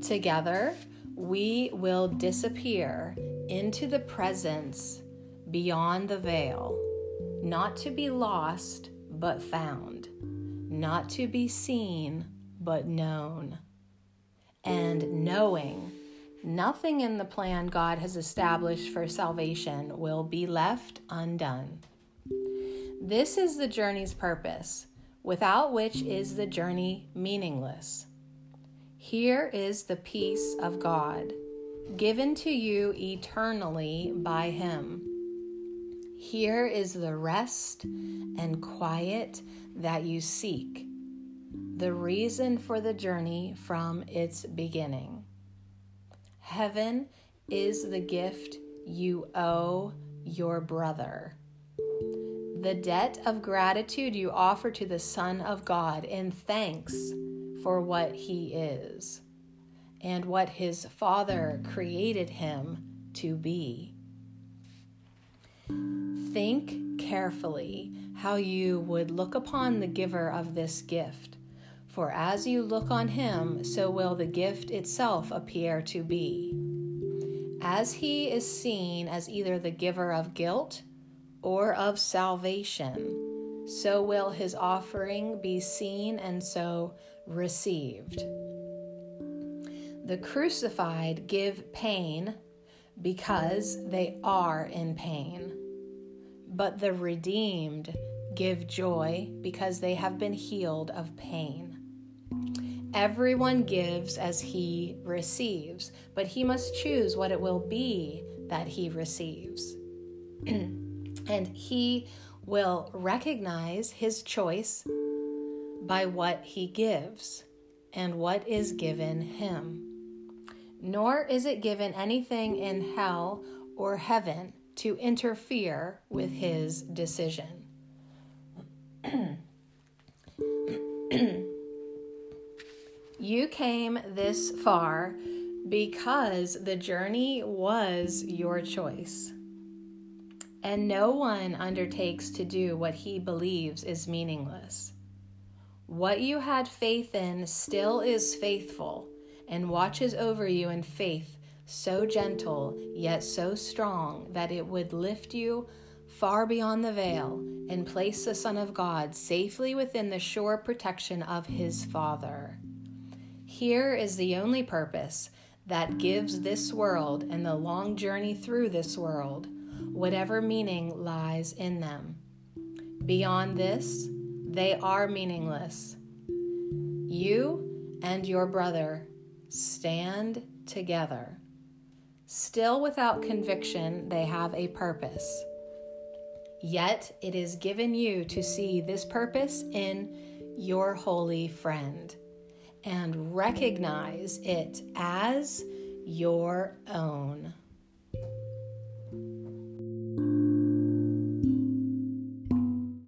Together, we will disappear into the presence beyond the veil, not to be lost but found, not to be seen, but known. And knowing nothing in the plan God has established for salvation will be left undone. This is the journey's purpose, without which is the journey meaningless. Here is the peace of God, given to you eternally by Him here is the rest and quiet that you seek, the reason for the journey from its beginning. Heaven is the gift you owe your brother. The debt of gratitude you offer to the Son of God in thanks for what he is and what his Father created him to be. Think carefully how you would look upon the giver of this gift, For as you look on him, so will the gift itself appear to be. As he is seen as either the giver of guilt or of salvation, so will his offering be seen and so received. The crucified give pain because they are in pain, but the redeemed give joy because they have been healed of pain. Everyone gives as he receives, but he must choose what it will be that he receives. and he will recognize his choice by what he gives and what is given him. Nor is it given anything in hell or heaven to interfere with his decision. You came this far because the journey was your choice. And no one undertakes to do what he believes is meaningless. What you had faith in still is faithful and watches over you in faith so gentle yet so strong that it would lift you far beyond the veil and place the Son of God safely within the sure protection of his Father. Here is the only purpose that gives this world and the long journey through this world whatever meaning lies in them. Beyond this, they are meaningless. You and your brother stand together. Still without conviction, they have a purpose. Yet it is given you to see this purpose in your holy friend and recognize it as your own.